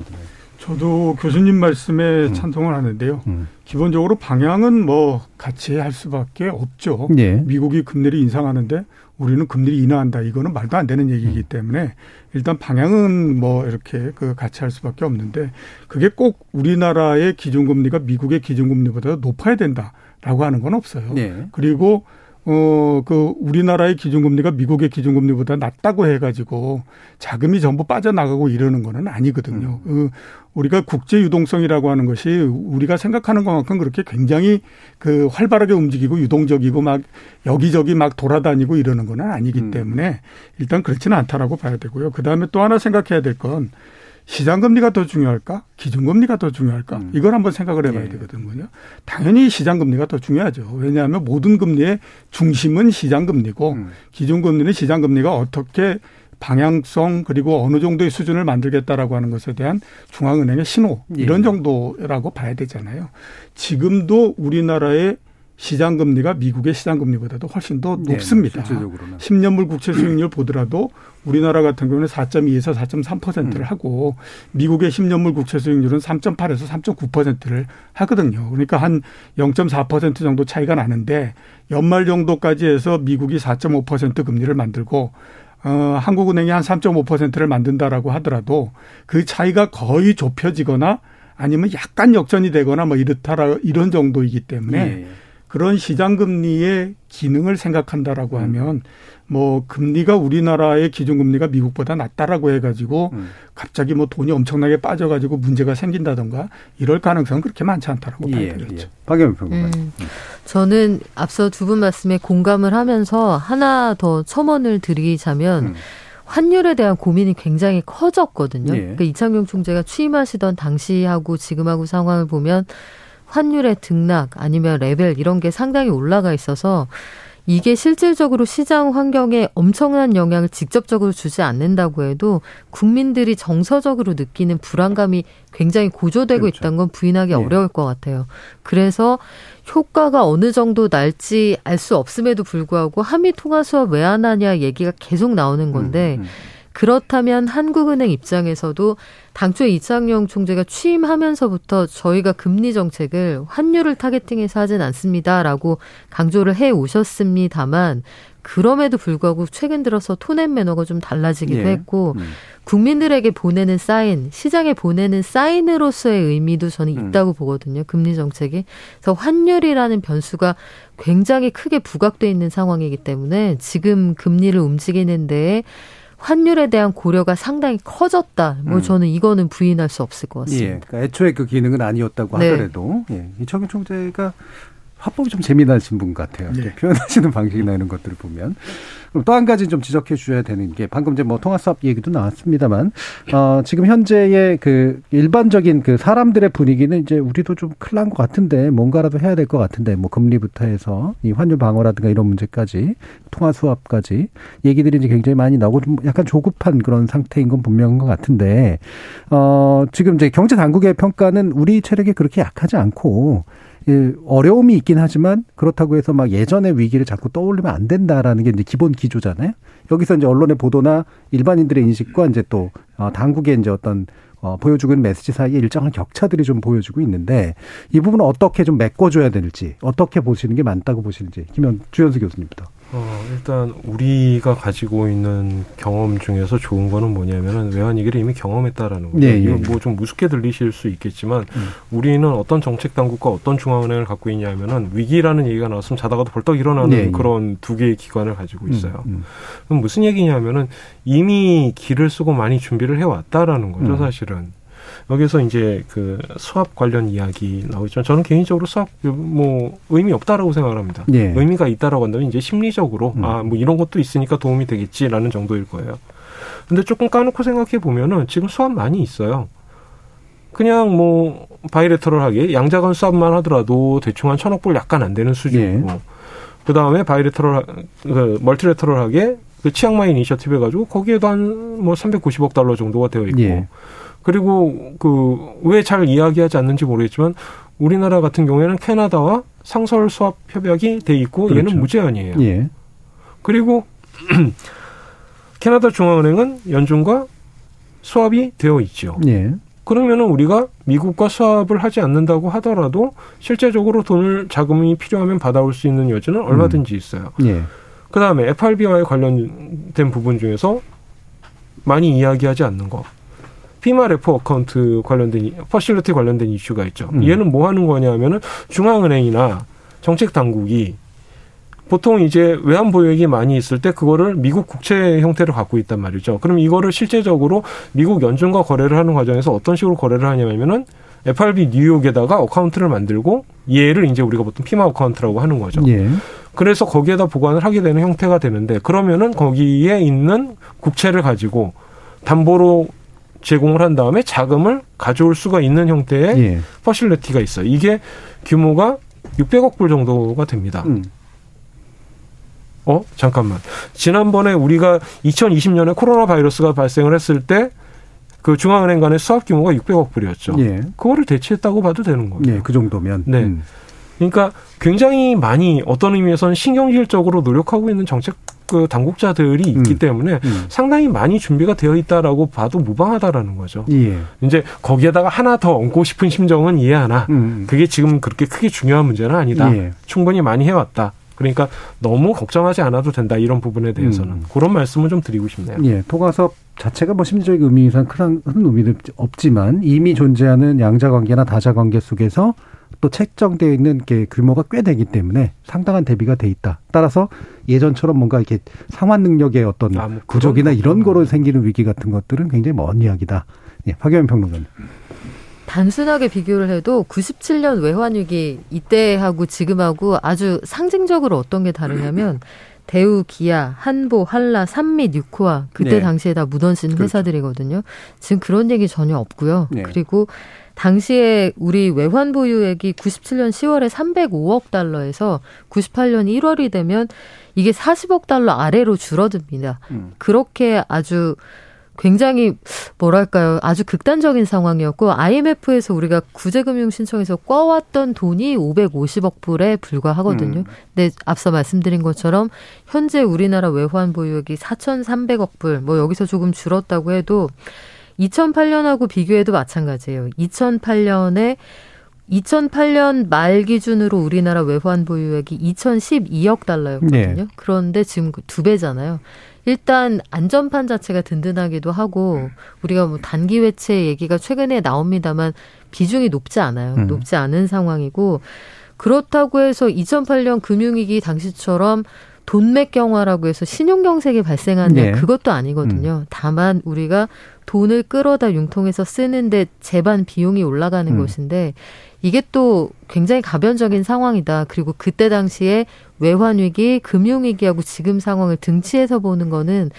S9: 저도 교수님 말씀에 찬성을 하는데요.
S6: 음.
S9: 기본적으로 방향은 뭐 같이 할 수밖에 없죠.
S6: 예.
S9: 미국이 금리를 인상하는데 우리는 금리를 인하한다. 이거는 말도 안 되는 얘기이기
S6: 음.
S9: 때문에 일단 방향은 뭐 이렇게 그 같이 할 수밖에 없는데 그게 꼭 우리나라의 기준금리가 미국의 기준금리보다 높아야 된다라고 하는 건 없어요.
S6: 예.
S9: 그리고 어, 그, 우리나라의 기준금리가 미국의 기준금리보다 낮다고 해가지고 자금이 전부 빠져나가고 이러는 거는 아니거든요. 그, 우리가 국제 유동성이라고 하는 것이 우리가 생각하는 것만큼 그렇게 굉장히 그 활발하게 움직이고 유동적이고 막 여기저기 막 돌아다니고 이러는 거는 아니기 때문에 일단 그렇지는 않다라고 봐야 되고요. 그 다음에 또 하나 생각해야 될 건 시장 금리가 더 중요할까? 기준 금리가 더 중요할까? 이걸 한번 생각을 해봐야 되거든요. 당연히 시장 금리가 더 중요하죠. 왜냐하면 모든 금리의 중심은 시장 금리고 기준 금리는 시장 금리가 어떻게 방향성 그리고 어느 정도의 수준을 만들겠다라고 하는 것에 대한 중앙은행의 신호 이런 정도라고 봐야 되잖아요. 지금도 우리나라의 시장 금리가 미국의 시장 금리보다도 훨씬 더
S6: 네,
S9: 높습니다.
S6: 실질적으로는.
S9: 10년물 국채 수익률 보더라도 우리나라 같은 경우는 4.2에서 4.3%를 하고 미국의 10년물 국채 수익률은 3.8에서 3.9%를 하거든요. 그러니까 한 0.4% 정도 차이가 나는데 연말 정도까지 해서 미국이 4.5% 금리를 만들고 어, 한국은행이 한 3.5%를 만든다라고 하더라도 그 차이가 거의 좁혀지거나 아니면 약간 역전이 되거나 뭐 이렇다라 이런 정도이기 때문에
S6: 예.
S9: 그런 시장 금리의 기능을 생각한다라고 하면 뭐 금리가 우리나라의 기준 금리가 미국보다 낮다라고 해가지고
S6: 음.
S9: 갑자기 뭐 돈이 엄청나게 빠져가지고 문제가 생긴다던가 이럴 가능성은 그렇게 많지 않다라고 봐야
S6: 예,
S9: 되겠죠.
S6: 예. 박영민 평론가.
S8: 음, 저는 앞서 두 분 말씀에 공감을 하면서 하나 더 첨언을 드리자면
S6: 음.
S8: 환율에 대한 고민이 굉장히 커졌거든요.
S6: 예.
S8: 그러니까 이창용 총재가 취임하시던 당시하고 지금하고 상황을 보면 환율의 등락 아니면 레벨 이런 게 상당히 올라가 있어서 이게 실질적으로 시장 환경에 엄청난 영향을 직접적으로 주지 않는다고 해도 국민들이 정서적으로 느끼는 불안감이 굉장히 고조되고
S6: 그렇죠.
S8: 있다는 건 부인하기
S6: 예.
S8: 어려울 것 같아요. 그래서 효과가 어느 정도 날지 알 수 없음에도 불구하고 한미 통화 수업 왜 안 하냐 얘기가 계속 나오는 건데
S6: 음, 음.
S8: 그렇다면 한국은행 입장에서도 당초에 이창용 총재가 취임하면서부터 저희가 금리 정책을 환율을 타겟팅해서 하진 않습니다라고 강조를 해 오셨습니다만 그럼에도 불구하고 최근 들어서 톤앤 매너가 좀 달라지기도
S6: 예.
S8: 했고
S6: 음.
S8: 국민들에게 보내는 사인, 시장에 보내는 사인으로서의 의미도 저는
S6: 음.
S8: 있다고 보거든요. 금리 정책이. 그래서 환율이라는 변수가 굉장히 크게 부각돼 있는 상황이기 때문에 지금 금리를 움직이는 데에 환율에 대한 고려가 상당히 커졌다. 뭐
S6: 음.
S8: 저는 이거는 부인할 수 없을 것 같습니다.
S6: 예. 그러니까 애초에 그 기능은 아니었다고
S8: 네.
S6: 하더라도 예. 이창용 총재가 화법이 좀 재미나신 분 같아요.
S9: 네. [LAUGHS]
S6: 표현하시는 방식이나 이런 것들을 보면. 그럼 또 한 가지 좀 지적해 주셔야 되는 게 방금 이제 뭐 통화 수업 얘기도 나왔습니다만 어 지금 현재의 그 일반적인 그 사람들의 분위기는 이제 우리도 좀 큰일 난 것 같은데 뭔가라도 해야 될 것 같은데 뭐 금리부터 해서 이 환율 방어라든가 이런 문제까지 통화 수합까지 얘기들이 이제 굉장히 많이 나오고 좀 약간 조급한 그런 상태인 건 분명한 것 같은데 어 지금 이제 경제 당국의 평가는 우리 체력이 그렇게 약하지 않고 예, 어려움이 있긴 하지만 그렇다고 해서 막 예전의 위기를 자꾸 떠올리면 안 된다라는 게 이제 기본 기조잖아요. 여기서 이제 언론의 보도나 일반인들의 인식과 이제 또 어, 당국의 이제 어떤 어, 보여주고 있는 메시지 사이에 일정한 격차들이 좀 보여주고 있는데 이 부분은 어떻게 좀 메꿔줘야 될지 어떻게 보시는 게 맞다고 보시는지 김현 주현수 교수님부터.
S10: 어, 일단 우리가 가지고 있는 경험 중에서 좋은 거는 뭐냐면은 외환위기를 이미 경험했다라는 거죠.
S6: 예, 예.
S10: 이거 뭐좀 무섭게 들리실 수 있겠지만
S6: 음.
S10: 우리는 어떤 정책 당국과 어떤 중앙은행을 갖고 있냐면은 위기라는 얘기가 나왔으면 자다가도 벌떡 일어나는
S6: 예, 예.
S10: 그런 두 개의 기관을 가지고 있어요.
S6: 음, 음.
S10: 그럼 무슨 얘기냐면은 이미 길을 쓰고 많이 준비를 해왔다라는 거죠,
S6: 음.
S10: 사실은. 여기서 이제 그 수압 관련 이야기 나오지만 저는 개인적으로 수압 뭐 의미 없다라고 생각을 합니다.
S6: 예.
S10: 의미가 있다라고 한다면 이제 심리적으로
S6: 음.
S10: 아뭐 이런 것도 있으니까 도움이 되겠지라는 정도일 거예요. 근데 조금 까놓고 생각해 보면은 지금 스왑 많이 있어요. 그냥 뭐 bilateral하게 양자간 스왑만 하더라도 대충 한 천억 불 약간 안 되는 수준이고
S6: 예.
S10: 그 다음에 bilateral 그 multilateral하게 그 치앙마이 initiative 해가지고 거기에도 한 뭐 390억 달러 정도가 되어 있고
S6: 예.
S10: 그리고 그 왜 잘 이야기하지 않는지 모르겠지만 우리나라 같은 경우에는 캐나다와 상설 스왑 협약이 돼 있고
S6: 그렇죠.
S10: 얘는 무제한이에요.
S6: 예.
S10: 그리고 [CLEARS THROAT] 캐나다 중앙은행은 연준과 스왑이 되어 있죠.
S6: 예.
S10: 그러면은 우리가 미국과 스왑을 하지 않는다고 하더라도 실제적으로 돈을 자금이 필요하면 받아올 수 있는 여지는 얼마든지 있어요.
S6: 예.
S10: 그 다음에 FRB와의 관련된 부분 중에서 많이 이야기하지 않는 거. FIMA repo account 관련된, 이- facility 관련된 이슈가 있죠.
S6: 음.
S10: 얘는 뭐 하는 거냐면은 중앙은행이나 정책 당국이 보통 이제 외환 보유액이 많이 있을 때 그거를 미국 국채 형태를 갖고 있단 말이죠. 그럼 이거를 실제적으로 미국 연준과 거래를 하는 과정에서 어떤 식으로 거래를 하냐면은 FRB 뉴욕에다가 account를 만들고 얘를 이제 우리가 보통 FIMA account라고 하는 거죠.
S6: 예.
S10: 그래서 거기에다 보관을 하게 되는 형태가 되는데 그러면은 거기에 있는 국채를 가지고 담보로 제공을 한 다음에 자금을 가져올 수가 있는 형태의
S6: 예.
S10: facility가 있어요. 이게 규모가 600억 불 정도가 됩니다.
S6: 음.
S10: 어? 잠깐만. 지난번에 우리가 2020년에 코로나 바이러스가 발생을 했을 때 그 중앙은행 간의 수합 규모가 600억 불이었죠.
S6: 예.
S10: 그거를 대체했다고 봐도 되는 거예요.
S6: 예. 그 정도면.
S10: 네.
S6: 음.
S10: 그러니까 굉장히 많이 어떤 의미에서는 신경질적으로 노력하고 있는 정책 그 당국자들이 있기
S6: 음.
S10: 때문에
S6: 음.
S10: 상당히 많이 준비가 되어 있다라고 봐도 무방하다라는 거죠.
S6: 예.
S10: 이제 거기에다가 하나 더 얹고 싶은 심정은 이해하나
S6: 음.
S10: 그게 지금 그렇게 크게 중요한 문제는 아니다.
S6: 예.
S10: 충분히 많이 해왔다. 그러니까 너무 걱정하지 않아도 된다 이런 부분에 대해서는
S6: 음.
S10: 그런 말씀을 좀 드리고 싶네요.
S6: 예, 통화섭 자체가 뭐 심리적인 의미 이상 큰, 큰 의미는 없지만 이미 존재하는 양자 관계나 다자 관계 속에서 또 책정되어 있는 게 규모가 꽤 되기 때문에 상당한 대비가 돼 있다. 따라서 예전처럼 뭔가 이렇게 상환 능력의 어떤
S10: 아, 뭐
S6: 부족이나 이런. 거로 생기는 위기 같은 것들은 굉장히 먼 이야기다. 예, 박영현 평론가님.
S8: 단순하게 비교를 해도 97년 외환위기 이때하고 지금하고 아주 상징적으로 어떤 게 다르냐면 [CLEARS THROAT] 대우, 기아, 한보, 한라, 산미, 뉴코아 그때
S6: 네.
S8: 당시에 다 묻어진
S6: 그렇죠.
S8: 회사들이거든요. 지금 그런 얘기 전혀 없고요.
S6: 네.
S8: 그리고 당시에 우리 외환 보유액이 97년 10월에 305억 달러에서 98년 1월이 되면 이게 40억 달러 아래로 줄어듭니다.
S6: 음.
S8: 그렇게 아주 굉장히 뭐랄까요 아주 극단적인 상황이었고 IMF에서 우리가 구제금융 신청에서 꿔왔던 돈이 550억 불에 불과하거든요.
S6: 음.
S8: 근데 앞서 말씀드린 것처럼 현재 우리나라 외환 보유액이 4,300억 불, 뭐 여기서 조금 줄었다고 해도 2008년하고 비교해도 마찬가지예요. 2008년에 2008년 말 기준으로 우리나라 외환 보유액이 2012억 달러였거든요.
S6: 네.
S8: 그런데 지금 그두 배잖아요. 일단 안전판 자체가 든든하기도 하고 우리가 뭐 단기 외채 얘기가 최근에 나옵니다만 비중이 높지 않아요.
S6: 음.
S8: 높지 않은 상황이고 그렇다고 해서 2008년 금융위기 당시처럼 돈맥 경화라고 해서 신용경색이 발생하냐
S6: 네.
S8: 그것도 아니거든요. 다만 우리가 돈을 끌어다 융통해서 쓰는데 재반 비용이 올라가는
S6: 음.
S8: 것인데 이게 또 굉장히 가변적인 상황이다. 그리고 그때 당시에 외환 위기, 금융 위기하고 지금 상황을 등치해서 보는 거는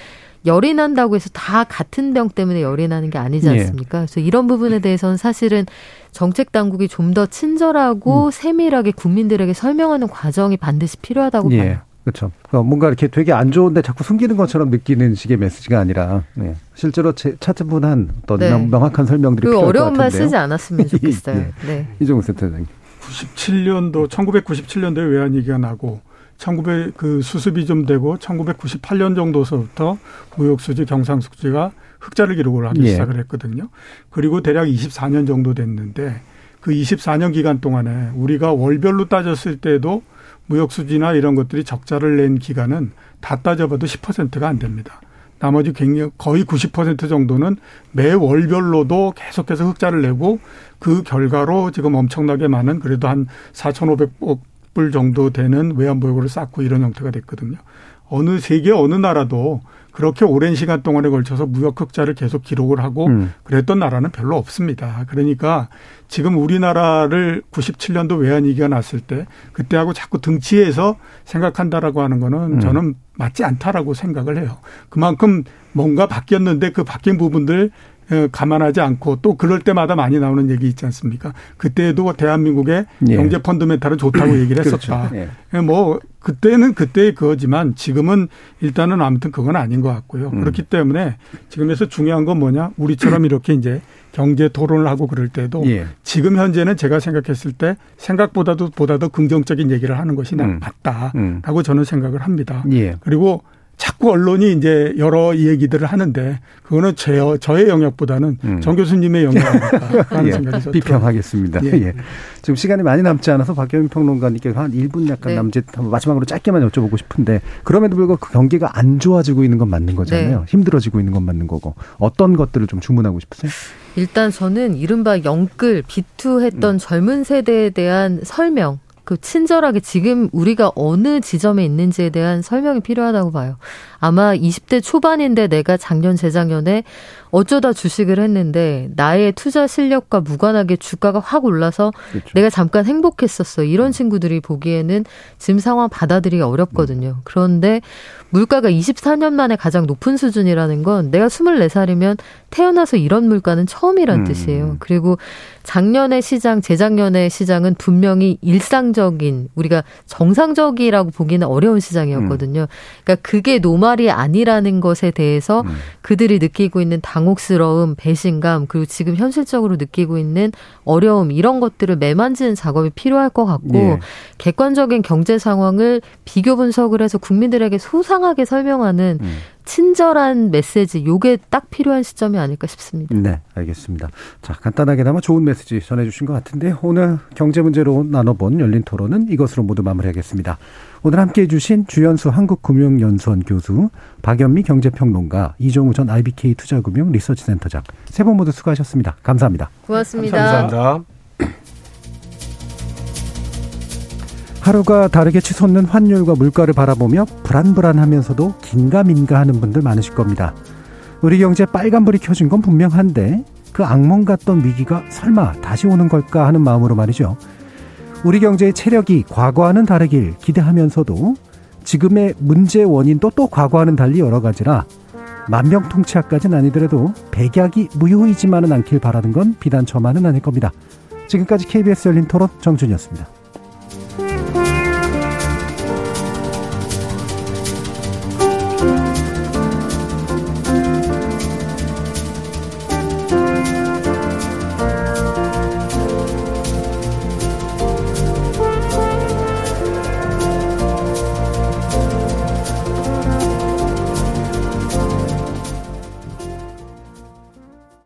S8: 열이 난다고 해서 다 같은 병 때문에 열이 나는 게 아니지
S6: 예.
S8: 않습니까? 그래서 이런 부분에 대해서는 사실은 정책 당국이 좀 더 친절하고 세밀하게 국민들에게 설명하는 과정이 반드시 필요하다고 봐요.
S6: 예. 그렇죠. 어, 뭔가 이렇게 되게 안 좋은데 자꾸 숨기는 것처럼 느끼는 식의 메시지가 아니라 예. 실제로 제, 차분한 어떤
S8: 네.
S6: 명, 명확한 설명들이
S8: 그리고
S6: 필요할
S8: 어려운 것말
S6: 같은데요.
S8: 쓰지 않았으면 좋겠어요. [LAUGHS]
S6: 예.
S8: 네.
S6: 이종우 센터장님.
S9: 97년도 1997년도에 외환위기가 나고 1900 그 수습이 좀 되고 1998년 정도서부터 무역수지 경상수지가 흑자를 기록을 하기
S6: 예.
S9: 시작을 했거든요. 그리고 대략 24년 정도 됐는데 그 24년 기간 동안에 우리가 월별로 따졌을 때도 무역수지나 이런 것들이 적자를 낸 기간은 다 따져봐도 10%가 안 됩니다. 나머지 굉장히 거의 90% 정도는 매 월별로도 계속해서 흑자를 내고 그 결과로 지금 엄청나게 많은 그래도 한 4,500억 불 정도 되는 외환보유고를 쌓고 이런 형태가 됐거든요. 어느 세계 어느 나라도 그렇게 오랜 시간 동안에 걸쳐서 무역 흑자를 계속 기록을 하고
S6: 음.
S9: 그랬던 나라는 별로 없습니다. 그러니까 지금 우리나라를 97년도 외환위기가 났을 때 그때하고 자꾸 등치해서 생각한다라고 하는 거는
S6: 음.
S9: 저는 맞지 않다라고 생각을 해요. 그만큼 뭔가 바뀌었는데 그 바뀐 부분들 어, 감안하지 않고 또 그럴 때마다 많이 나오는 얘기 있지 않습니까? 그때도 대한민국의
S6: 예.
S9: 경제 펀드멘탈은 좋다고 얘기를 [CLEARS THROAT]
S6: 그렇죠.
S9: 했었다.
S6: 예.
S9: 예, 뭐 그때는 그때의 그거지만 지금은 일단은 아무튼 그건 아닌 것 같고요.
S6: 음.
S9: 그렇기 때문에 지금에서 중요한 건 뭐냐? 우리처럼 이렇게 이제 경제 토론을 하고 그럴 때도
S6: 예.
S9: 지금 현재는 제가 생각했을 때 생각보다도 보다 더 긍정적인 얘기를 하는 것이 나-
S6: 음.
S9: 맞다라고
S6: 음.
S9: 저는 생각을 합니다.
S6: 예.
S9: 그리고 자꾸 언론이 이제 여러 얘기들을 하는데 그거는 제, 저의 영역보다는
S6: 음.
S9: 정 교수님의 영역이니까 하는 [LAUGHS]
S6: 예,
S9: 생각이
S6: 비평하겠습니다.
S9: 예.
S6: 예. 지금 시간이 많이 남지 않아서 박경민 평론가님께 한 1분 약간
S8: 네.
S6: 남짓 한번 마지막으로 짧게만 여쭤보고 싶은데 그럼에도 불구하고 그 경기가 안 좋아지고 있는 건 맞는 거잖아요.
S8: 네.
S6: 힘들어지고 있는 건 맞는 거고 어떤 것들을 좀 주문하고 싶으세요?
S8: 일단 저는 이른바 영끌, 비투했던 젊은 세대에 대한 설명, 그 친절하게 지금 우리가 어느 지점에 있는지에 대한 설명이 필요하다고 봐요. 아마 20대 초반인데 내가 작년, 재작년에 어쩌다 주식을 했는데 나의 투자 실력과 무관하게 주가가 확 올라서
S6: 그렇죠.
S8: 내가 잠깐 행복했었어. 이런 친구들이 보기에는 지금 상황 받아들이기 어렵거든요. 그런데 물가가 24년 만에 가장 높은 수준이라는 건 내가 24살이면 태어나서 이런 물가는 처음이란
S6: 음.
S8: 뜻이에요. 그리고 작년의 시장, 재작년의 시장은 분명히 일상적인 우리가 정상적이라고 보기는 어려운 시장이었거든요. 그러니까 그게 노말이 아니라는 것에 대해서
S6: 음.
S8: 그들이 느끼고 있는 당혹스러움, 배신감, 그리고 지금 현실적으로 느끼고 있는 어려움 이런 것들을 매만지는 작업이 필요할 것 같고
S6: 예.
S8: 객관적인 경제 상황을 비교 분석을 해서 국민들에게 소상하게 설명하는
S6: 음.
S8: 친절한 메시지 요게 딱 필요한 시점이 아닐까 싶습니다.
S6: 네, 알겠습니다. 자, 간단하게나마 좋은 메시지 전해 주신 것 같은데 오늘 경제 문제로 나눠본 열린 토론은 이것으로 모두 마무리하겠습니다. 오늘 함께해 주신 주연수 한국금융연수원 교수, 박연미 경제평론가, 이종우 전 IBK 투자금융 리서치센터장 세 분 모두 수고하셨습니다. 감사합니다.
S8: 고맙습니다.
S10: 감사합니다. [CLEARS THROAT]
S6: 하루가 다르게 치솟는 환율과 물가를 바라보며 불안불안하면서도 긴가민가 하는 분들 많으실 겁니다. 우리 경제 빨간불이 켜진 건 분명한데 그 악몽 같던 위기가 설마 다시 오는 걸까 하는 마음으로 말이죠. 우리 경제의 체력이 과거와는 다르길 기대하면서도 지금의 문제 원인도 또 과거와는 달리 여러 가지라 만병통치약까지는 아니더라도 백약이 무효이지만은 않길 바라는 건 비단 저만은 아닐 겁니다. 지금까지 KBS 열린 토론 정준이었습니다.